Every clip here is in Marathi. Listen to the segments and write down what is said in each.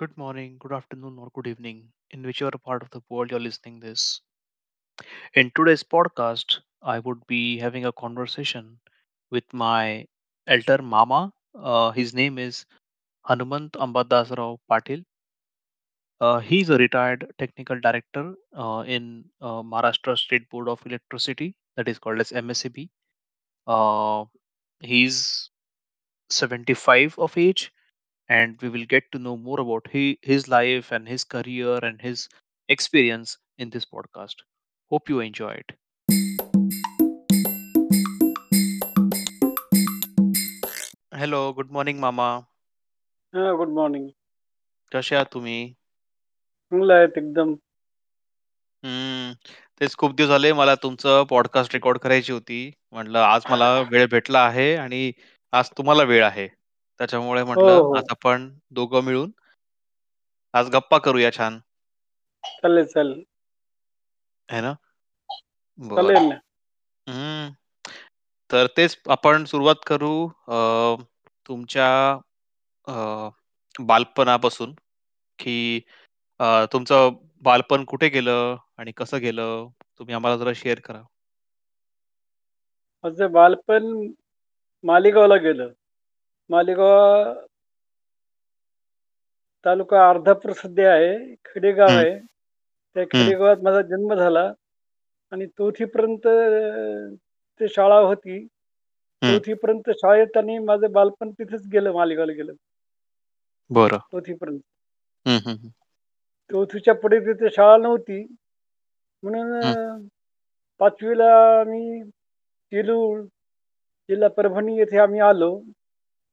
Good morning, good afternoon, or good evening, in whichever part of the world you're listening this. In today's podcast, I would be having a conversation with my elder mama. Uh, his name is Hanumant Ambadasrao Patil. Uh, he's a retired technical director uh, in uh, Maharashtra State Board of Electricity, that is called as MSAB. Uh, he's 75 of age and we will get to know more about he, his life and his career and his experience in this podcast. Hope you enjoy it. Hello good morning मामा हा गुड मॉर्निंग कसे आहात तुम्ही चांगलं आहेत एकदम हम्म तेच खूप दिवस झाले मला तुमचं पॉडकास्ट रेकॉर्ड करायची होती म्हटलं आज मला वेळ भेटला आहे आणि आज तुम्हाला वेळ आहे त्याच्यामुळे हो म्हटलं हो. आज आपण दोघं मिळून आज गप्पा करूया छान. चालेल चालेल. है ना? बरं. चालेल ना. हम्म. तर तेच आपण सुरुवात करू अ, तुमच्या अ, बालपणापासून की अ, तुमचं बालपण कुठे गेलं आणि कसं गेलं? तुम्ही आम्हाला जरा शेअर करा. माझं बालपण मालेगावला गेलं. मालेगाव तालुका अर्धापूर सध्या आहे खेडेगाव आहे. त्या खेडेगावात माझा जन्म झाला आणि चौथीपर्यंत ते शाळा होती. चौथीपर्यंत शाळेत आणि माझं बालपण तिथेच गेलं मालेगावला गेलं. बरं. चौथीपर्यंत. चौथीच्या पुढे तिथे शाळा नव्हती. म्हणून पाचवीला मी तिलूर जिल्हा परभणी येथे आम्ही आलो.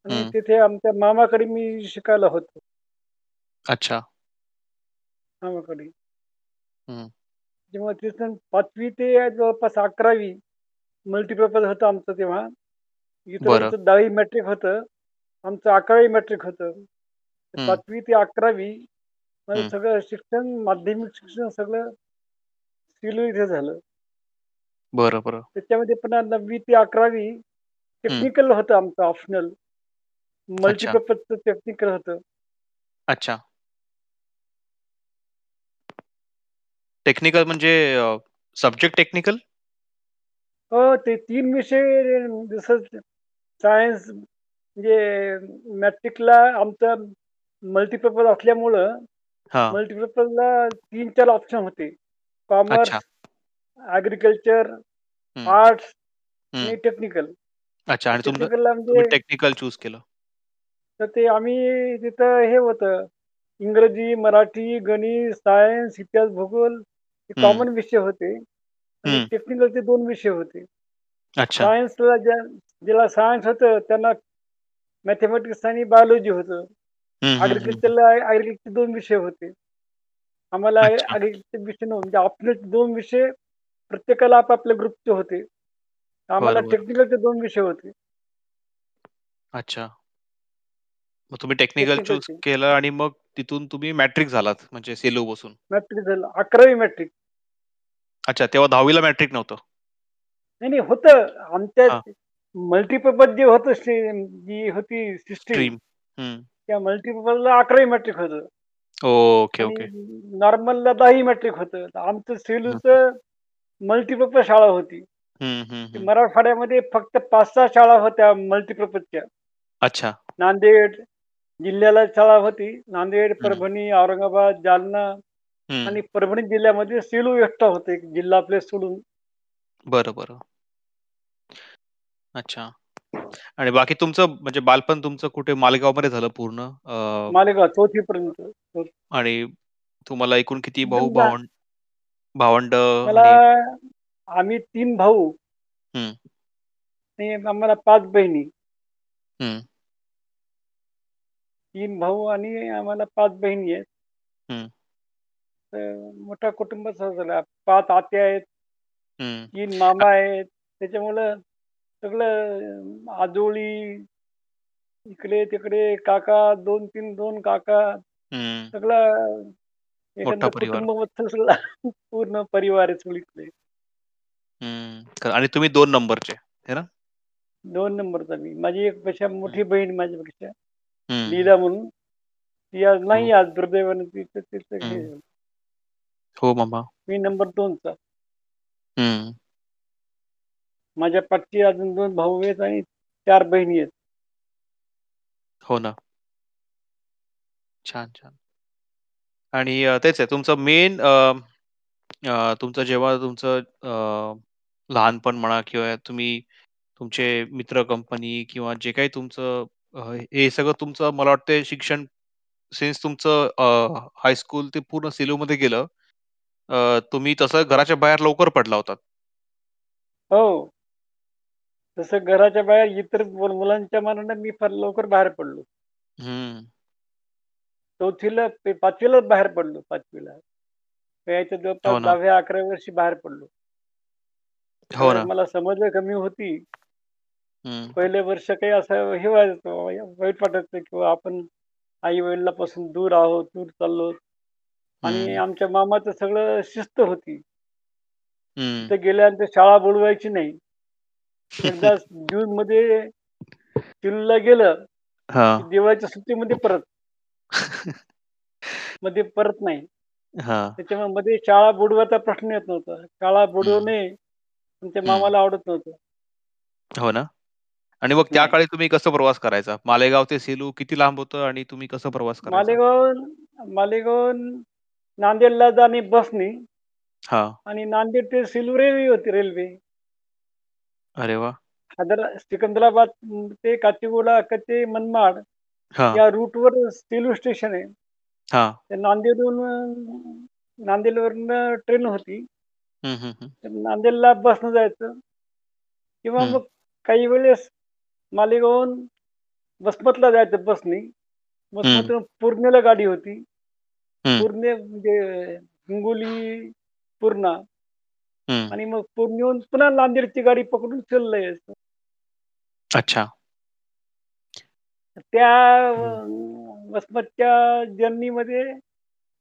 आणि हम्म. तिथे आमच्या मामाकडे मी शिकायला होतो. अच्छा. मामाकडे. हम्म, जेव्हा तिथून पाचवी ते जवळपास अकरावी मल्टीपर्पज होतं आमचं तेव्हा. बरं. इतरांचं दहावी मॅट्रिक होतं. आमचं अकरावी मॅट्रिक होतं. पाचवी ते अकरावी माझं हम्म, सगळं शिक्षण माध्यमिक शिक्षण सगळं सिलू इथे झालं. बरं बरं. त्याच्यामध्ये पुन्हा नववी ते अकरावी टेक्निकल होतं आमचं ऑप्शनल अच्छा. मल्टीपर्पजचं टेक्निकल होतं. अच्छा. टेक्निकल म्हणजे सब्जेक्ट टेक्निकल हो ते तीन विषय जसं सायन्स म्हणजे मॅट्रिकला आमचं मल्टीपर्पज असल्यामुळं हा. मल्टीपर्पजला तीन चार ऑप्शन होते. कॉमर्स अच्छा. ॲग्रिकल्चर हम्म, आर्ट्स हम्म. आणि टेक्निकल अच्छा आणि तुमचं टेक्निकलला तुम्ही म्हणजे टेक्निकल चूज केलं. तर ते आम्ही तिथं हे होतं. इंग्रजी मराठी गणित सायन्स इतिहास भूगोल हे हम्म, कॉमन विषय होते. आणि हम्म, टेक्निकलचे दोन विषय होते. अच्छा. सायन्सला ज्या ज्याला सायन्स होतं त्यांना मॅथमॅटिक्स आणि बायोलॉजी होतं. हम्म, हम्म, हम्म. ॲग्रिकल्चरला ॲग्रिकल्चर दोन विषय होते. आम्हाला अच्छा. ॲग्रिकल्चर विषय नव्हते म्हणजे ऑप्शनल दोन विषय प्रत्येकाला आपापल्या ग्रुपचे होते. आम्हाला टेक्निकलचे दोन विषय होते. अच्छा. मग तुम्ही टेक्निकल चूज टेक्निकलचे केलं आणि मग तिथून तुम्ही मॅट्रिक झालात म्हणजे सेलो बसून. मॅट्रिक झालं. अकरावी मॅट्रिक अच्छा तेव्हा दहावीला मॅट्रिक नव्हतं. नाही नाही होतं. आमच्या हा. मल्टीपर्पज जे होतं स्टे- जी होती सिस्टीम स्ट्रीम हम्म. त्या मल्टीपर्पजला अकरावी मॅट्रिक होतं. ओके आणि ओके नॉर्मलला दहावी मॅट्रिक होतं. तर आमचं सेलूचं मल्टीपर्पज शाळा होती. हम्म हम्म ती हम्म. मराठवाड्यामध्ये फक्त पाच सहा शाळा होत्या मल्टीपर्पजच्या अच्छा. नांदेड जिल्ह्याला शाळा होती. नांदेड परभणी औरंगाबाद जालना आणि परभणी जिल्ह्यामध्ये सेलू एकटा होतं. जिल्हा आपले सोडून बरं बरं. अच्छा. आणि बाकी तुमचं म्हणजे बालपण तुमचं कुठे? मालेगावमध्ये झालं पूर्ण? मालेगाव चौथी पर्यंत आणि तुम्हाला एकूण किती भाऊ. भावंड भावंड आम्ही तीन भाऊ. आम्हाला पाच बहिणी. तीन भाऊ आणि आम्हाला पाच बहिणी आहेत. हम्म. तर मोठा कुटुंबाचा झाला. पाच आत्या आहेत हम्म. तीन मामा आहेत. त्याच्यामुळं सगळं आजोळी इकडे तिकडे काका दोन तीन दोन काका हम्म. सगळं मोठा एखादं परिवार. कुटुंब सगळं. पूर्ण परिवार आहे सगळीकडे. हम्म. आणि तुम्ही दोन नंबरचे है ना? दोन नंबरचा मी. माझी एक पेक्षा मोठी बहीण माझ्यापेक्षा. हम्म लीला म्हणून ती आज हो. नाही आज दुर्दैवाने तिचं तिचं हे हं. हो मामा. मी नंबर 2चा. हं. माझ्या पाठची अजून 2 भाऊ आहेत आणि 4 बहिणी आहेत. हो ना. छान, छान. आणि अ, तेच आहे तुमचं मेन तुमचं जेव्हा तुमचं अ, लहानपण म्हणा किंवा तुम्ही तुमचे मित्र कंपनी किंवा जे काही तुमचं अ, हे सगळं तुमचं मला वाटतंय शिक्षण सिन्स तुमचं अ, हायस्कूल ते पूर्ण सेलूमध्ये गेलं. अ, तुम्ही तसं घराच्या बाहेर लवकर पडला होतात. हो. तसं घराच्या बाहेर इतर मुल मुलांच्या मानानं मी फार लवकर बाहेर पडलो. हं. 4थीला ते 5वीलाच बाहेर पडलो 5वीला. यायच्या जवळपास हो ना. 10व्या-11व्या वर्षी बाहेर पडलो. हो ना. मला समज कमी होती. पहिले वर्ष काही असं हे व्हायचं वाईट वाटायचं किंवा आपण आई-वडिलांपासून दूर आहोत, दूर चाललो आणि. आमच्या मामाचं सगळं शिस्त होती. तिथे गेल्यानंतर शाळा बुडवायची नाही. एकदा जूनमध्ये सेलूला गेलं, की हां. दिवाळीच्या सुट्टीमध्ये परत. मध्ये परत नाही. हां. त्याच्यामुळे मध्ये शाळा बुडवायचा प्रश्न येत नव्हता. शाळा. बुडवणे आमच्या. मामाला आवडत नव्हतं. हो ना. आणि मग त्या नाही. काळी तुम्ही कसं प्रवास करायचा? मालेगाव ते सेलू किती लांब होतं आणि तुम्ही कसं प्रवास करायचा? मालेगावहून मालेगावहून नांदेडला जाणे बसनी हां. आणि नांदेड ते सेलू रेल्वे होती रेल्वे. अरे वाह! हैदरा सिकंदराबाद ते काचीगुडा का ते मनमाड हां. या रूटवर सेलू स्टेशन आहे. हां. ते नांदेडहून अ, नांदेडवरनं ट्रेन होती. हं, हं, हं. तर नांदेडला बसनं जायचं किंवा हं. मग काही वेळेस मालेगावहून वसमतला जायचं बसनी. वसमतहून पूर्णेला गाडी होती. पूर्णे म्हणजे हिंगोली, पूर्णा. आणि मग पूर्णेहून पुन्हा नांदेडची गाडी पकडून सेलूला यायचं. अच्छा. त्या वसमतच्या जर्नीमध्ये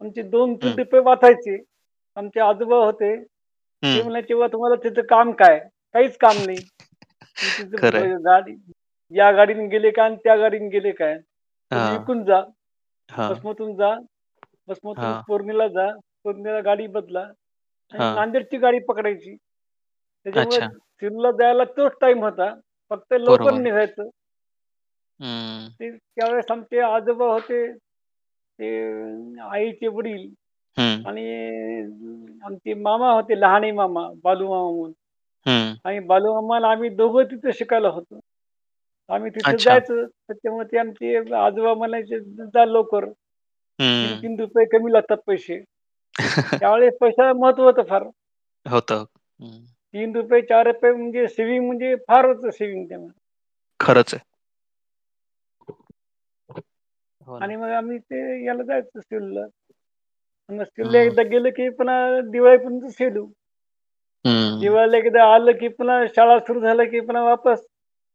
आमचे 2-3 हं. रुपये वाचायचे. आमचे आजोबा होते. ते. म्हणायचे, "बुवा तुम्हाला तिथं काम काय? काहीच काम नाही. गाडी या गाडीने गेले काय आणि त्या गाडीने गेले काय? इकडून जा. वसमतहून जा. वसमतहून हां. पूर्णेला जा. पूर्णेला गाडी बदला आणि. नांदेडची गाडी पकडायची. त्याच्यामुळे. सेलूला जायला तोच टाईम होता. फक्त लवकर. निघायचं. ते त्यावेळेस आमचे आजोबा होते. ते आईचे वडील. आणि आमचे मामा होते लहाने मामा, बालूमामा म्हणून हं. आणि बालूमामा आणि आम्ही दोघं तिथे शिकायला होतो. आम्ही तिथे अच्छा. जायचो. त्याच्यामुळे ते आमचे आजोबा म्हणायचे, "जा लवकर. 3-3 रुपये कमी लागतात पैसे." त्यावेळेस पैशाला महत्त्व होतं फार. होतं. हं. ₹3 ₹4 म्हणजे सेव्हिंग म्हणजे फार होतं सेव्हिंग तेव्हा. खरंच आहे. हो ना. आणि मग आम्ही ते याला जायचो सेलूला. मग सेलूला. एकदा गेलं की पुन्हा दिवाळीपर्यंत सेलू. दिवाळीला एकदा आलं की पुन्हा शाळा सुरू झाल्या की पुन्हा वापस.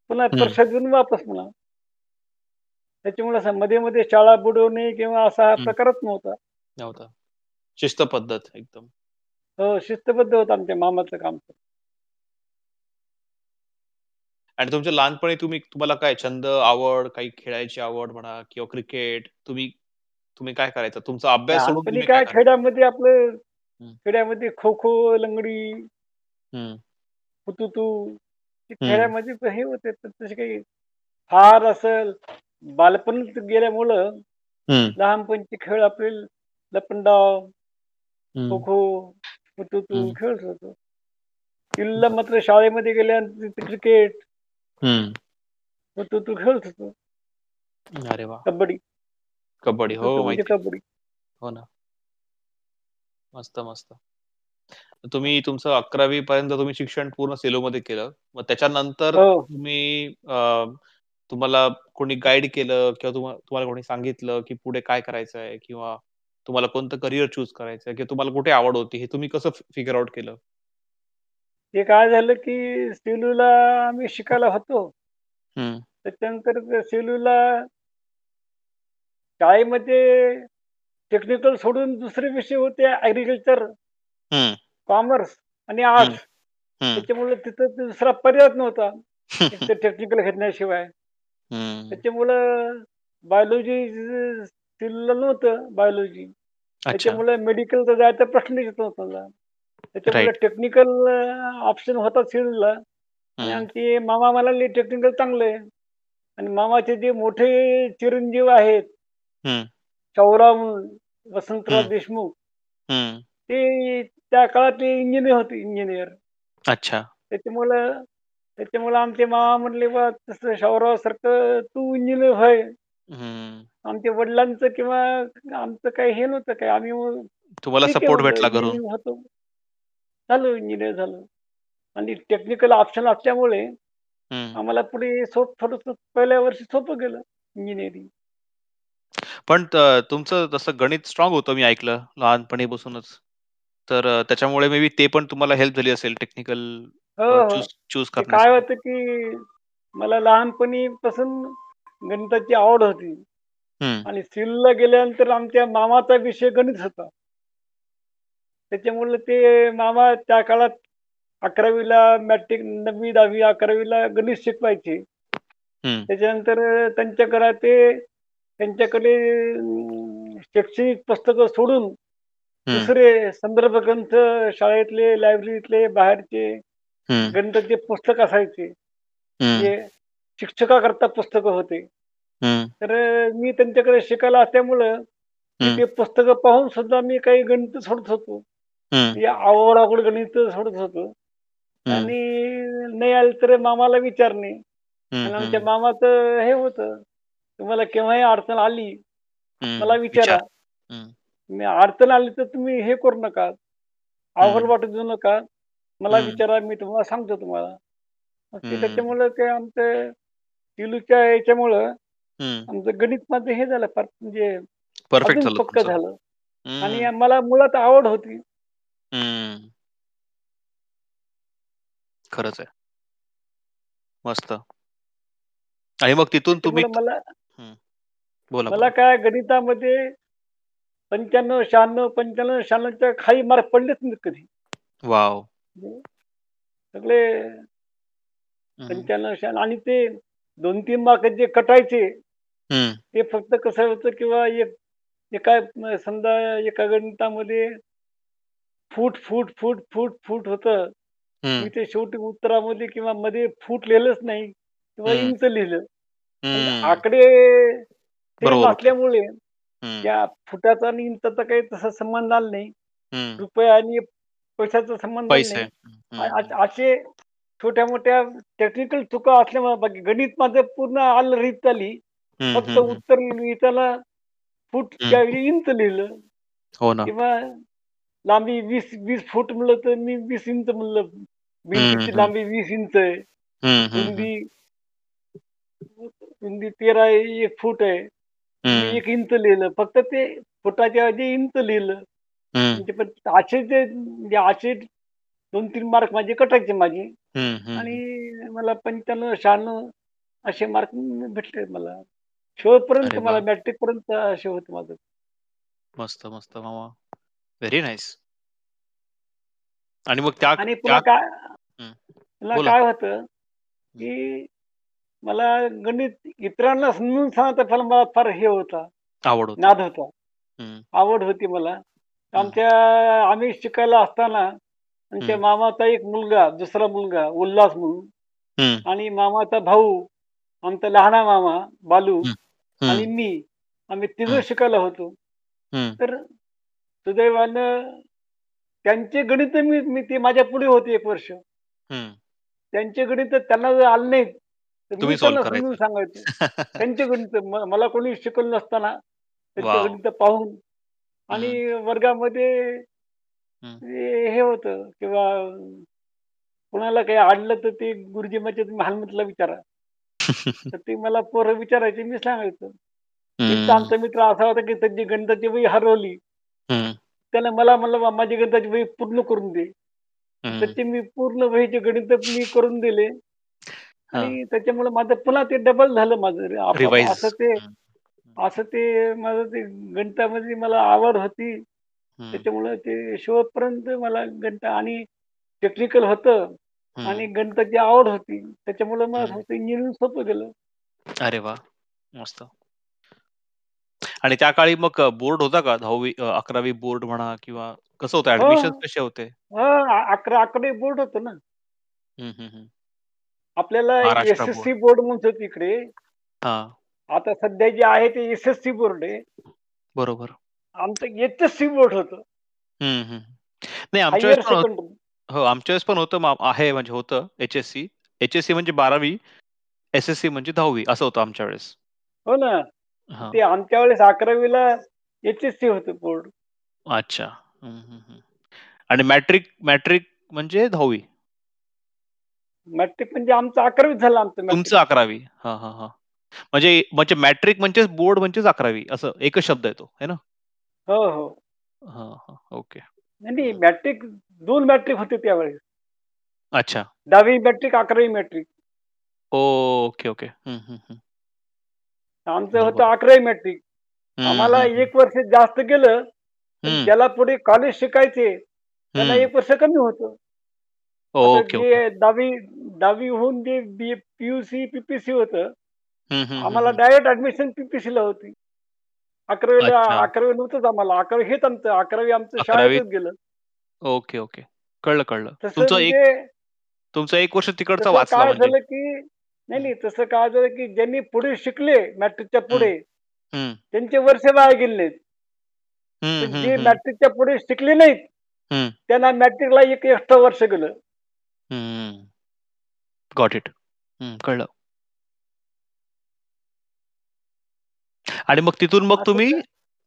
पुन्हा. प्रसाद घेऊन वापस पुन्हा. त्याच्यामुळे असं मध्ये-मध्ये शाळा बुडवणे किंवा असा हा. प्रकारच नव्हता. नव्हता. शिस्त पद्धत एकदम. हो, शिस्तबद्ध होतं आमच्या मामाचं काम. आणि तुमच्या लहानपणी तुम्ही तुम्हाला काय छंद, आवड, काही खेळायची आवड म्हणा किंवा क्रिकेट तुम्ही तुम्ही काय करायचं? तुमचा अभ्यास सोडून काय? खेड्यामध्ये आपलं. खेड्यामध्ये खो-खो, लंगडी, हं. हुतू-तू ते हं. खेड्यामध्ये हे होते. तर तसे काही फार असं बालपणीच गेल्यामुळं हं. लहानपणीचे खेळ आपले लपंडाव. खो-खो, हुतू-तू हं. खेळत होतो. किल्ला मात्र शाळेमध्ये गेल्यानंतर क्रिकेट. हुतू-तू खेळत होतो. अरे वाह! कबड्डी. कबड्डी. हो, म्हणजे. कबड्डी. हो ना. मस्त, मस्त. तुम्ही तुमचं 11वी पर्यंत तुम्ही शिक्षण पूर्ण सेलोमध्ये केलं. मग त्याच्यानंतर हो. तुम्ही अ, तुम्हाला कोणी गाईड केलं किंवा तुम्हा तुम्हाला कोणी सांगितलं, की पुढे काय करायचंय किंवा तुम्हाला कोणतं करियर चूज करायचंय किंवा तुम्हाला कुठे आवड होती, हे तुम्ही कसं फिगर आउट केलं? ते काय झालं की सेलूला आम्ही शिकायला होतो. हं. त्याच्यानंतर त्या सेलूला शाळेमध्ये टेक्निकल सोडून दुसरे विषय होते ॲग्रीकल्चर, हं. कॉमर्स आणि. आर्ट्स. त्याच्यामुळे तिथं दुसरा पर्यायच नव्हता. तर टेक्निकल घेतल्याशिवाय. त्याच्यामुळं बायोलॉजी नव्हतं बायोलॉजी. त्याच्यामुळे मेडिकलचा जायचा प्रश्नच येत नव्हता मला. त्याच्यामुळे. टेक्निकल ऑप्शन होता सिव्हिलला आणि आमचे मामा म्हणाले, "टेक्निकल चांगलं आहे." आणि मामाचे जे मोठे चिरंजीव आहेत, म्हणून, वसंतराव देशमुख. ते त्या काळात ते इंजिनिअर होते, इंजिनिअर. अच्छा. त्याच्यामुळं त्याच्यामुळं आमचे मामा म्हणले, "बा तसं शाहूरावासारखं तू इंजिनिअर व्हय." हं. आमच्या वडिलांचं किंवा आमचं काही हे नव्हतं काही. आम्ही मग तुम्हाला ठीक आहे सपोर्ट म्हणलं भेटला घरून. इंजिनिअरिंग होतो. झालो इंजिनिअर झालो आणि टेक्निकल ऑप्शन असल्यामुळे. आम्हाला पुढे सोप थोडंसं पहिल्या वर्षी सोपं गेलं इंजिनिअरिंग. पण त तुमचं तसं गणित स्ट्रॉंग होतं मी ऐकलं लहानपणीपासूनच. तर त्याच्यामुळे मे बी ते पण तुम्हाला हेल्प झाली असेल टेक्निकल हो, हो. चूज काय. होतं, की मला लहानपणीपासून गणिताची आवड होती आणि सिव्हिलला गेल्यानंतर आमच्या मामाचा विषय गणित होता. त्याच्यामुळे ते मामा त्या काळात 11वी मॅट्रिक 9वी, 10वी, 11वी गणित शिकवायचे. त्याच्यानंतर त्यांच्या घरात ते त्यांच्याकडे शैक्षणिक पुस्तकं सोडून दुसरे संदर्भ ग्रंथ शाळेतले, लायब्ररीतले, बाहेरचे गणिताचे पुस्तक असायचे. जे शिक्षकाकरता पुस्तकं होते. तर मी त्यांच्याकडे शिकायला असल्यामुळं ते पुस्तकं पाहून सुद्धा मी काही गणित सोडत होतो. आवड-आवड गणित सोडत होतो. आणि नाही आलं तर मामाला विचारणे. आमच्या मामाचं हे होतं, तुम्हाला केव्हाही अडचण आली, मला. विचारा. अडचण आली तर तुम्ही हे करू नका, अवघड वाटत जाऊ नका. मला विचारा, मी तुम्हाला सांगतो तुम्हाला. त्याच्यामुळं ते आमचं सिलूच्या याच्यामुळं. आमचं गणित माझं हे झालं फार म्हणजे परफेक्ट पक्कं. झालं आणि मला मुळात आवड होती. हं. खरंच आहे. मस्त. आणि मग तिथून तुम्ही मला. बोला, मला. काय गणितामध्ये 95, 96, 95, 96च्या खाली मार्क पडलेच नाहीत कधी. वॉव! सगळे 95, 96 आणि ते 2-3 मार्क जे कटायचे, ते फक्त कसं होतं किंवा एक एका समजा एका गणितामध्ये फूट, फूट, फूट, फूट, फूट होतं. ते शेवटी उत्तरामध्ये किंवा मध्ये फूट लिहिलंच नाही किंवा इंच लिहिलं. आकडे. असल्यामुळे त्या फुटाचा आणि इंचाचा काही तसा संबंध आला नाही. रुपया आणि पैशाचा संबंध आला पैसे. नाही. अ अ असे छोट्या-मोठ्या टेक्निकल चुका असल्यामुळे बाकी गणित माझं पूर्ण आलरीत चालली. हं, फक्त उत्तर लिहिताना फूटच्या हं. ऐवजी इंच लिहिलं हो ना. किंवा लांबी 20 20 फूट म्हणलं तर मी 20 इंच म्हणलं. भिंतीची. लांबी 20 इंच आहे. रुंदी रुंदी 13 1 फूट आहे. मी 1 इंच लिहिलं. फक्त ते फुटाच्या ऐवजी इंच लिहिलं. म्हणजे पण असे जे म्हणजे असे 2-3 मार्क माझे कटायचे माझे आणि. मला 95-96 असे मार्क भेटले मला. शेवटपर्यंत मला वाह! मॅट्रिकपर्यंत असे होतं माझं. मस्त, मस्त मामा. Very nice. आणि मग त्या आणि पुन्हा काय. पुन्हा. काय होतं. की मला गणित इतरांना समजून सांगता फार मला फार हे होता, आवड. नाद होता. आवड होती मला. आमच्या आम्ही शिकायला असताना आमच्या मामाचा एक मुलगा, दुसरा मुलगा उल्हास म्हणून आणि मामाचा भाऊ, आमचा लहाना मामा बालू आणि मी. आम्ही तिघं शिकायला होतो. तर सुदैवानं त्यांचे गणित मी ते माझ्या पुढे होते 1 वर्ष. त्यांचे गणित त्यांना जर आले नाहीत, तुम्ही त्यांना सॉल्व्ह समजून. सांगायचो. त्यांचे गणित मला कोणी शिकवलं नसताना त्यांचे वॉव! गणित पाहून आणि वर्गामध्ये हं. ते हे होतं किंवा कुणाला काही अडलं तर ते गुरुजी म्हणजे तुम्ही हनुमंतला विचारा. तर ते मला पोरं विचारायचे, मी सांगायचो. एक तर आमचा मित्र असा होता, की त्याची गणिताची वही हरवली. त्यानं मला म्हणलं, "मा माझी गणिताची वही पूर्ण करून दे." हं. त्याचे मी पूर्ण वहीचे गणित मी करून दिले. आणि त्याच्यामुळं माझं पुन्हा ते डबल झालं माझं. असं ते हं, असं ते माझं ते गणितामध्ये मला आवड होती. हं, त्याच्यामुळं ते शेवटपर्यंत मला गणित आणि टेक्निकल होतं आणि हं, गणिताची आवड होती. त्याच्यामुळं मला हं. इंजिनिअरिंग सोपं गेलं. अरे वाह! मस्त. आणि त्या काळी मग बोर्ड होता का? 10वी अ, 11वी बोर्ड म्हणा किंवा कसं होतं हो. ॲडमिशन्स कसे होते? हां, 11-11वी बोर्ड होतं ना. आपल्याला एस-एस-सी बोर्ड. बोर्ड म्हणतो तिकडे. हां. आता सध्या जे आहे ते एस-एस-सी बोर्ड आहे. बरोबर. आमचं एच-एस-सी बोर्ड होतं. नाही आमच्या वेळेस. हो, आमच्या वेळेस पण होतं आहे म्हणजे होतं एच-एस-सी. एच-एस-सी म्हणजे 12वी, एस-एस-सी म्हणजे 10वी असं होतं आमच्या वेळेस. हो ना. ते आमच्या वेळेस 11वीला एच-एस-सी होतं बोर्ड. अच्छा. आणि मॅट्रिक मॅट्रिक म्हणजे 10वी. मॅट्रिक म्हणजे आमचं 11वीत झालं आमचं. तुमचं 11वी. हां, हां, हां. म्हणजे म्हणजे मॅट्रिक म्हणजेच बोर्ड म्हणजेच 11वी असं एकच शब्द आहे तो, आहे ना? हो, हो. हां, हां. ओके. नाही, हं. मॅट्रिक 2 मॅट्रिक होते त्यावेळेस. अच्छा. 10वी मॅट्रिक, 11वी मॅट्रिक. Okay, okay. हं, हं, हं. आमचं होतं बरोबर. 11वी मॅट्रिक. हं, आम्हाला हं, हं. 1 वर्ष जास्त गेलं, हं. ज्याला पुढे कॉलेज शिकायचे हं. 1 वर्ष कमी होतं. आता ओके, ओके. जे 10वी 10वी होऊन जे बी पी-यू-सी, पी-पी-सी होतं, हं, हं, हं, आम्हाला हं. डायरेक्ट ॲडमिशन पी-पी-सीला होती. 11वीला अच्छा. 11वी नव्हतंच आम्हाला. 11वी हेच आमचं 11वी आमचं 11वीत शाळेतच गेलं. Okay, okay. कळलं, कळलं. तसं तुमचं एक म्हणजे तुमचं 1 वर्ष तिकडचा तसं वाचला काय म्हणजे. झालं, की नाही, हं. नाही तसं काय झालं, की ज्यांनी पुढे शिकले मॅट्रिकच्या हं. पुढे, हं. त्यांचे वर्ष वाया गेले. हं, पण हं, जे हं. मॅट्रिकच्या पुढे शिकले नाहीत, हं. त्यांना मॅट्रिकला एक एक्स्ट्रा वर्ष गेलं. हं. Got it. हं, कळलं. आणि मग तिथून मग तुम्ही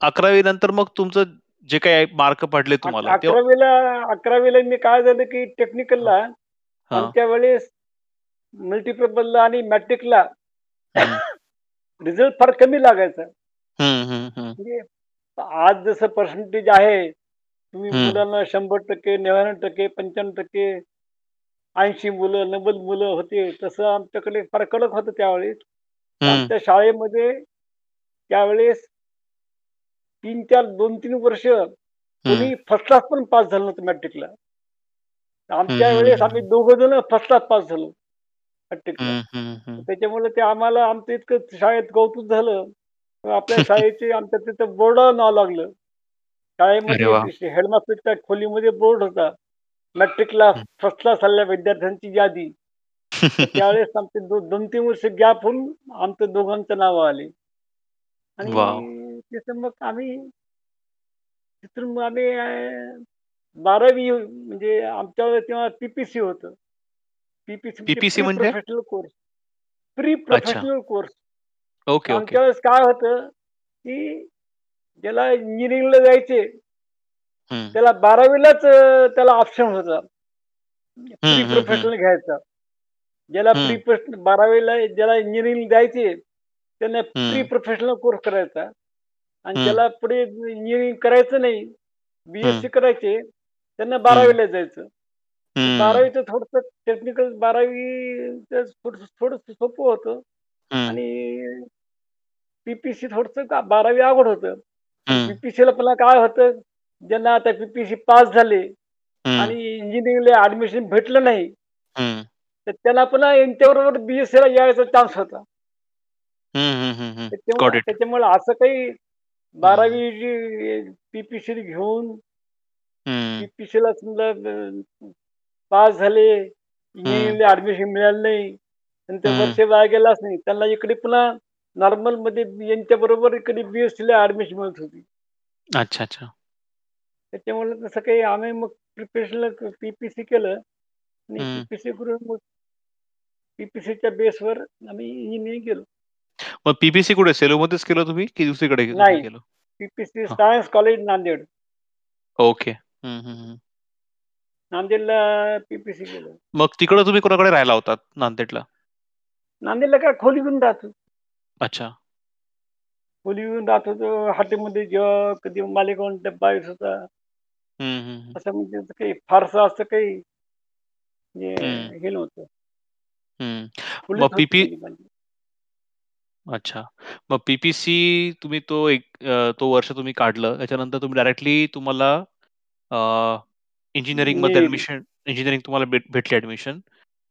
11वी नंतर मग तुमचं जे काही मार्क पडले अक तुम्हाला 11वीला 11वीला मी काय झालं, की हां, टेक्निकलला हां. आमच्या वेळेस आणि मॅट्रिकला हं. रिझल्ट फार कमी लागायचा. हं, हं, हं. म्हणजे आज जसं पर्सेंटेज आहे, तुम्ही हं. मुलांना 100%, 99%, 95%, 80 मुलं, 90 मुलं होते. तसं आमच्याकडे फार कडक होतं त्यावेळेस. आमच्या शाळेमध्ये त्यावेळेस 3-4, 2-3 वर्ष हं. कोणी फर्स्ट क्लास पण पास झालं नव्हतं मॅट्रिकला. आमच्या वेळेस आम्ही. दोघं जण फर्स्ट क्लास पास झालो मॅट्रिकला. त्याच्यामुळे ते आम्हाला आमचं इतकं शाळेत कौतुक झालं. आपल्या शाळेचे आमच्या तिथं बोर्डावर नाव लागलं. शाळेमध्ये! हेडमास्टरच्या खोलीमध्ये बोर्ड होता. मॅट्रिकला हं. फर्स्ट क्लास आलेल्या विद्यार्थ्यांची यादी. त्यावेळेस आमचे दो 2-3 वर्ष गॅप होऊन आमचं दोघांचं नावं आली. आणि तिथं मग आम्ही तिथून मग आम्ही अ, 12वी म्हणजे आमच्या वेळेस तेव्हा पी-पी-सी होतं. पी-पी-सी पी-पी-सी म्हणजे? Professional course. Pre. Professional course. Okay. आमच्या वेळेस काय होतं, की ज्याला इंजिनिअरिंगला जायचे, हं. त्याला 12वीलाच अ, त्याला ऑप्शन होता. प्री. प्रोफेशनल घ्यायचा. ज्याला प्री प्रोफेशनल 12वीला ज्याला इंजिनिअरिंग द्यायची, त्याने प्री प्रोफेशनल कोर्स करायचा. आणि ज्याला पुढे इंजिनिअरिंग करायचं नाही, बी-एस-सी करायचे, त्यांना 12वीला जायचं. 12वीचं थोडंसं टेक्निकल 12वीचं थोडंसं सोपं होतं. आणि पी-पी-सी थोडंसं 12वी अवघड होतं. पी-पी-सीला पुन्हा काय होतं, ज्यांना आता पी-पी-सी पास झाले आणि इंजिनिअरिंगला ॲडमिशन भेटलं नाही, तर त्याला पुन्हा यांच्याबरोबर बी-एस-सीला यायचा चान्स होता. त्याच्यामुळं असं काही 12वी जी पी-पी-सी घेऊन हं, पी-पी-सीला समजा पास झाले, इंजिनिअरिंगला ॲडमिशन मिळालं नाही, हं. वर्ष वाया गेलाच नाही. त्यांना इकडे पुन्हा नॉर्मलमध्ये यांच्याबरोबर इकडे बी-एस-सीला ॲडमिशन मिळत होती. अच्छा, अच्छा. त्याच्यामुळे तसं काही आम्ही मग प्रिपरेशनला पी-पी-सी केलं आणि. पी-पी-सी करून मग पी-पी-सीच्या बेसवर आम्ही इंजिनिअरिंग केलं. मग पी-पी-सी कुठे सेलूमध्येच केलं तुम्ही की दुसरीकडे केलं? PPC. Science college Nanded. Okay. नांदेडला पी-पी-सी केलं. मग तिकडं तुम्ही कोणाकडे राहायला होतात नांदेडला? नांदेडला काय खोली घेऊन राहतो. अच्छा. खोली घेऊन राहत होतो. हॉटेलमध्ये जेव्हा कधी डब्बा येत होता. असं म्हणजे काही फारसं असं काही म्हणजे हे नव्हतं. मग खोलीच होती पी-पी म्हणजे. अच्छा. मग पी-पी-सी तुम्ही तो एक अ, तो वर्ष तुम्ही काढलं. त्याच्यानंतर तुम्ही डायरेक्टली तुम्हाला इंजिनिअरिंग ॲडमिशन इंजिनिअरिंग तुम्हाला भेट भेटली ॲडमिशन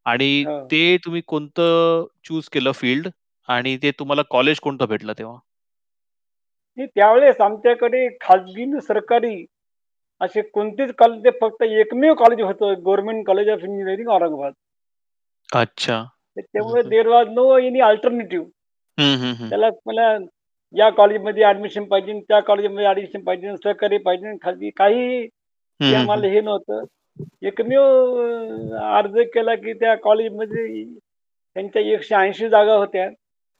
आणि हो. ते तुम्ही कोणतं चूज केलं फील्ड आणि ते तुम्हाला कॉलेज कोणतं भेटलं तेव्हा? त्यावेळेस आमच्याकडे खाजगी सरकारी असे कोणतेच कॉलेज फक्त एकमेव कॉलेज होतं government college of engineering Aurangabad. अच्छा. त्याच्यामुळे हं. There was no any alternative. त्याला मला या कॉलेजमध्ये ॲडमिशन पाहिजे, त्या कॉलेजमध्ये ॲडमिशन पाहिजे, सहकारी पाहिजे, खाजगी काहीही हं, ते हं, हं. आम्हाला हे नव्हतं. एकमेव अर्ज केला की त्या कॉलेजमध्ये त्यांच्या 180 जागा होत्या.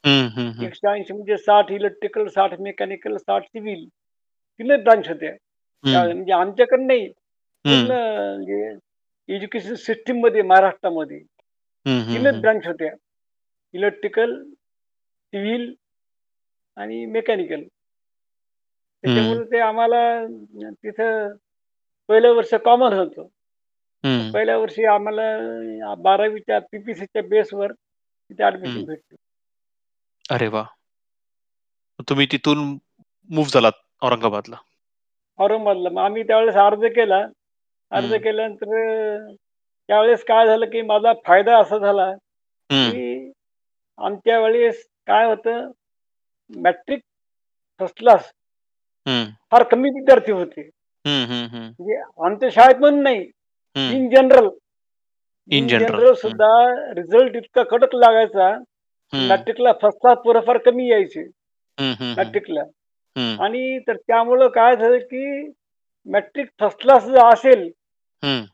हं. 180 म्हणजे 60 इलेक्ट्रिकल, 60 मेकॅनिकल, 60 सिव्हिल. 3च ब्रांच होत्या. म्हणजे आमच्याकडे नाही. पूर्ण. म्हणजे एज्युकेशन सिस्टममध्ये महाराष्ट्रामध्ये हं, हं, 3च हं. ब्रांच होत्या. इलेक्ट्रिकल, सिव्हिल आणि मेकॅनिकल. त्याच्यामुळे ते आम्हाला तिथं पहिलं वर्ष कॉमन होतं. पहिल्या वर्षी आम्हाला अ, 12वीच्या पी-पी-सीच्या बेसवर तिथे ॲडमिशन हं. भेटली. अरे वाह! तुम्ही तिथून मूव्ह झालात औरंगाबादला. औरंगाबादला. मग आम्ही त्यावेळेस अर्ज केला. अर्ज. केल्यानंतर त्यावेळेस काय झालं, की माझा फायदा असा झाला. की आमच्या वेळेस काय होतं, मॅट्रिक फर्स्ट क्लास. फार कमी विद्यार्थी होते. म्हणजे आमच्या शाळेत म्हणून नाही. In general. In general. सुद्धा रिझल्ट इतका कडक लागायचा. मॅट्रिकला फर्स्ट क्लास पोरं फार कमी यायचे. मॅट्रिकला. आणि तर त्यामुळं काय झालं, की मॅट्रिक फर्स्ट क्लास जर असेल.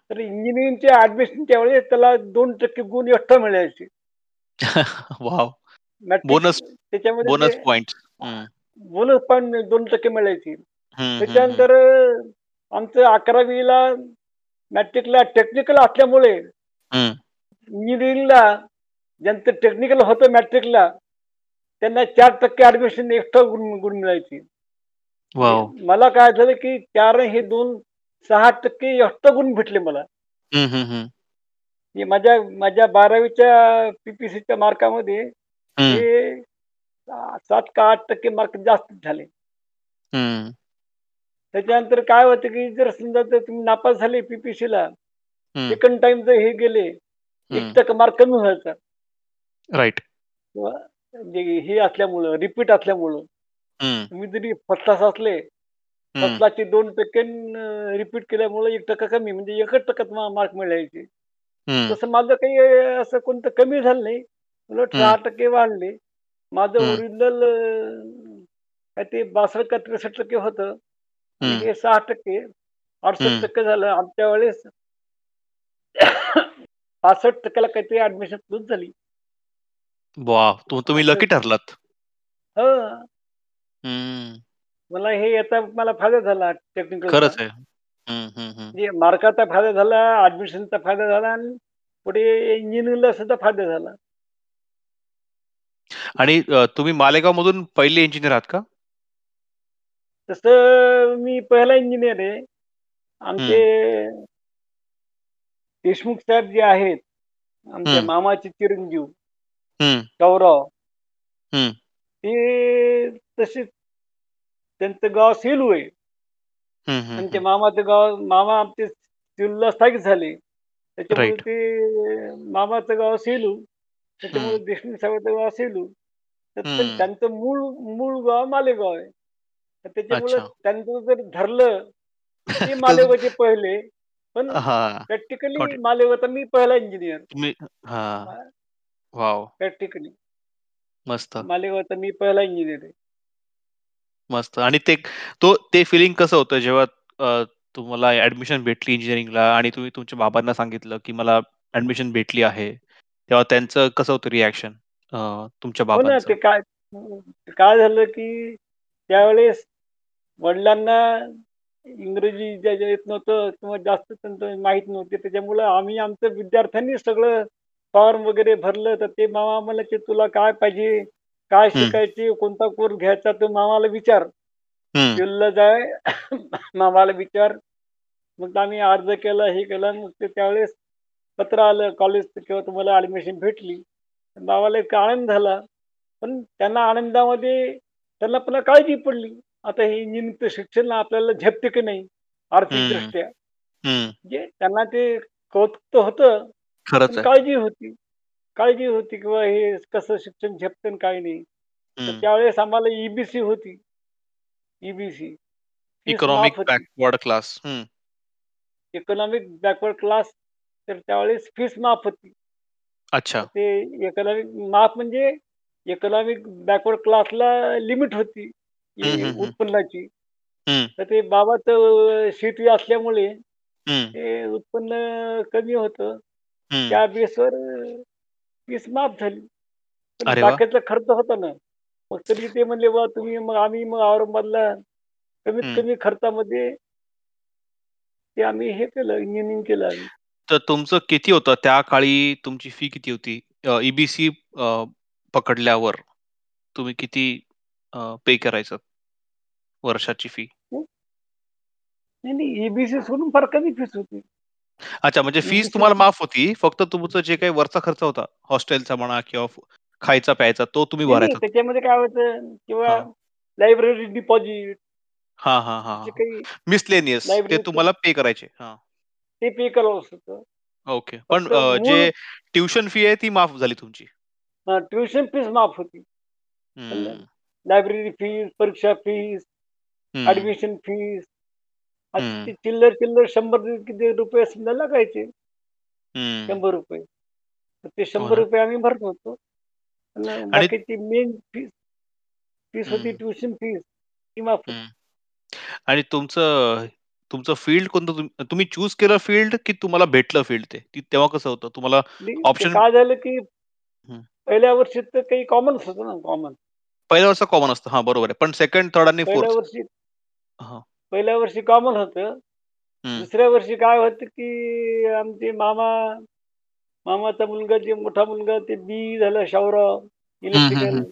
तर इंजिनिअरिंगच्या ॲडमिशनच्या वेळेस त्याला 2% गुण एक्स्ट्रा मिळायचे. वॉव! बोनस त्याच्यामध्ये बोनस पॉइंट्स. हं. बोनस पॉइंट 2% मिळायचे. हं, हं, हं. त्याच्यानंतर आमचं 11वीला मॅट्रिकला टेक्निकल असल्यामुळे. इंजिनिअरिंगला ज्यांचं टेक्निकल होतं मॅट्रिकला, त्यांना 4% ॲडमिशन एक्स्ट्रा गुण मिळायचे. मला काय झालं, की 4 हे 2 6% एक्स्ट्रा गुण भेटले मला. माझ्या माझ्या 12वीच्या पी-पी-सीच्या मार्कामध्ये हं. 7 का 8% मार्क जास्त झाले. त्याच्यानंतर काय होतं, की जर समजा जर तुम्ही नापास झाले पी-पी-सीला, हं. सेकंड टाईम जर हे गेले, हं. 1% मार्क कमी व्हायचा राइट. म्हणजे हे असल्यामुळं, रिपीट असल्यामुळं. तुम्ही जरी क्लास असले. क्लासचे 2% अ, रिपीट केल्यामुळे 1% कमी म्हणजे 1% मार्क मिळायचे. तसं माझं काही असं कोणतं कमी झालं नाही. उलट हं. 6% वाढले. माझं. ओरिजिनल काय ते 62 का 63% होतं आणि हं. हे 6% हं. 68% झालं. आमच्या वेळेस 65% ला काहीतरी ॲडमिशन क्लोज झाली. तु तुम्ही असं लकी ठरलात. हं. हं. मला हे याचा मला फायदा झाला टेक्निकलचा. खरंच आहे. हं, हं, हं. म्हणजे मार्काचा फायदा झाला, ॲडमिशनचा फायदा झाला आणि पुढे इंजिनिअरिंगला सुद्धा फायदा झाला. आणि अ, तुम्ही मालेगावमधून पहिले इंजिनिअर आहात का? तसं मी पहिला इंजिनिअर आहे. आमचे हं. देशमुख साहेब जे आहेत, आमच्या हं. मामाचे चिरंजीव हं. हं. ते तसे त्यांचं गाव सेलू आहे. हं, हं, आणि ते हं. मामाचं गाव मामा आमचे सेलूला स्थायिक झाले. त्याच्यामुळे राइट. ते मामाचं गाव सेलू, त्याच्यामुळे हं. देशमुख साहेबाचं गाव सेलू. तर हं. त्यांचं मूळ मूळ गाव मालेगाव आहे. तर त्याच्यामुळं अच्छा. त्यांचं जर धरलं, तर ते तर मालेगावचे पहिले. पण हां. Practically it. मालेगावचा मी पहिला इंजिनिअर. तुम्ही हां. वॉव! प्रॅक्टिकली मस्त. मालेगावचा मी पहिला इंजिनिअर आहे. मस्त. आणि ते तो ते फिलिंग कसं होतं जेव्हा अ, तुम्हाला ॲडमिशन भेटली इंजिनिअरिंगला आणि तुम्ही तुमच्या बाबांना सांगितलं, की मला ॲडमिशन भेटली आहे. तेव्हा त्यांचं कसं होतं रिएक्शन अ, तुमच्या हो ना, बाबांचं? ते काय काय झालं, की त्यावेळेस वडिलांना इंग्रजी ज्या येत नव्हतं किंवा जास्त त्यांचं माहीत नव्हते. त्याच्यामुळं आम्ही आमचं विद्यार्थ्यांनी सगळं फॉर्म वगैरे भरलं. तर ते मामा म्हणाले, "तुला काय पाहिजे? काय. शिकायचे? कोणता कोर्स घ्यायचा? तर मामाला विचार." हं. सेलूला जाय मामाला विचार. मग आम्ही अर्ज केला, हे केलं. मग ते त्यावेळेस पत्र आलं कॉलेजचं किंवा तुम्हाला ॲडमिशन भेटली. बाबाला इतका आनंद झाला. पण त्यांना आनंदामध्ये त्यांना पुन्हा काळजी पडली. आता हे इंजिनिअरिंगचं शिक्षण आपल्याला झेपते की नाही. आर्थिकदृष्ट्या. म्हणजे त्यांना ते कौतुक होतं, खरंच पण आहे. काळजी होती. काळजी होती किंवा हे कसं शिक्षण झेपतं आणि काय नाही. तर हं. त्यावेळेस आम्हाला ई-बी-सी होती. ईबीसी फीस माफ इकॉनॉमिक होती बॅकवर्ड क्लास. हं. इकॉनॉमिक बॅकवर्ड क्लास तर त्यावेळेस फीस माफ होती अच्छा. ते इकॉनॉमिक माफ म्हणजे इकॉनॉमिक बॅकवर्ड क्लासला लिमिट होती हं, ही हं, हं. उत्पन्नाची हं, तर ते बाबाचं शेती असल्यामुळे हं, ते उत्पन्न कमी होतं हं. त्या बेसवर फीस माफ झाली पण अरे! बाकीचा खर्च होता ना मग तरी ते म्हणले बा तुम्ही मग आम्ही मग औरंगाबादला कमीत. कमी खर्चामध्ये ते आम्ही हे केलं इंजिनिअरिंग केलं आम्ही तर तुमचं किती होतं त्या काळी तुमची फी किती होती? ई-बी-सी अ, पकडल्यावर तुम्ही किती पे करायचात वर्षाची फी? नाही नाही ईबीसी सोडून फार कमी फीस होती अच्छा म्हणजे फीस ईबीसी तुम्हाला माफ होती. फक्त तुमचं जे काही वरचा खर्च होता, हॉस्टेलचा म्हणा किंवा फ खायचा प्यायचा तो तुम्ही नाही नाही भरायचात. त्याच्यामध्ये काय होतं किंवा हां. लायब्ररी डिपॉझिट हां, हां, हां, जे हां. काही मिसलेनियस ते लायब्ररीचं तुम्हाला पे करायचे. हां. ते पे करावं होतं ओके. पण फक्त अ, जे ट्युशन फी आहे ती माफ झाली तुमची. ट्युशन फीस माफ होती हं, लायब्ररी फीस परीक्षा फीस हं, ऍडमिशन फीस हं, चिल्लर चिल्लर शंभर किती रुपये समजा लागायचे हं. शंभर रुपये तर ते हो शंभर ना. रुपये आम्ही भरत होतो आणि आणि बाकीची मेन फीस फीस होती हं, ट्युशन फीस ती माफ होती हं. आणि तुमचं तुमचं फील्ड कोणतं तुम तुम्ही चूज केलं फील्ड की तुम्हाला भेटलं फील्ड ते? ती तेव्हा कसं होतं? तुम्हाला आणि ते ऑप्शन काय झालं की हं. पहिल्या वर्षी तर काही कॉमनच होतं ना कॉमन पहिल्या वर्षात कॉमन असतं. हां, बरोबर आहे. पण सेकंड, थर्ड आणि पहिल्या फोर्थ वर्षी हां. पहिल्या वर्षी कॉमन होतं. दुसऱ्या वर्षी काय होतं की आमचे मामा मामाचा मुलगा जे मोठा मुलगा ते बी झाला शाहूराव हं, इलेक्ट्रिकल.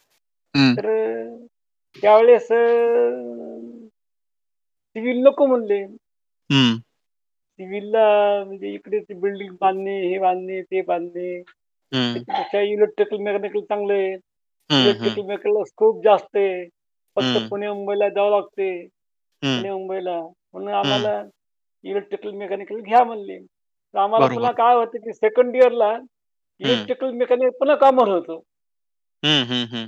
तर त्यावेळेस सिव्हिल नको म्हणले. सिव्हिलला म्हणजे इकडे ते बिल्डिंग बांधणे हे बांधणे ते बांधणे. त्याच्यापेक्षा इलेक्ट्रिकल मेकॅनिकल चांगलं. इलेक्ट्रिकल मेकॅनिकल स्कोप जास्त आहे फक्त. पुणे मुंबईला जावं लागते हं. पुणे मुंबईला म्हणून हं. आम्हाला इलेक्ट्रिकल मेकॅनिकल घ्या म्हणले तर आम्हाला पुन्हा बरोबर. काय होतं की सेकंड इयरला हं. इलेक्ट्रिकल मेकॅनिकल पुन्हा कॉमन होतं हं, हं, हं.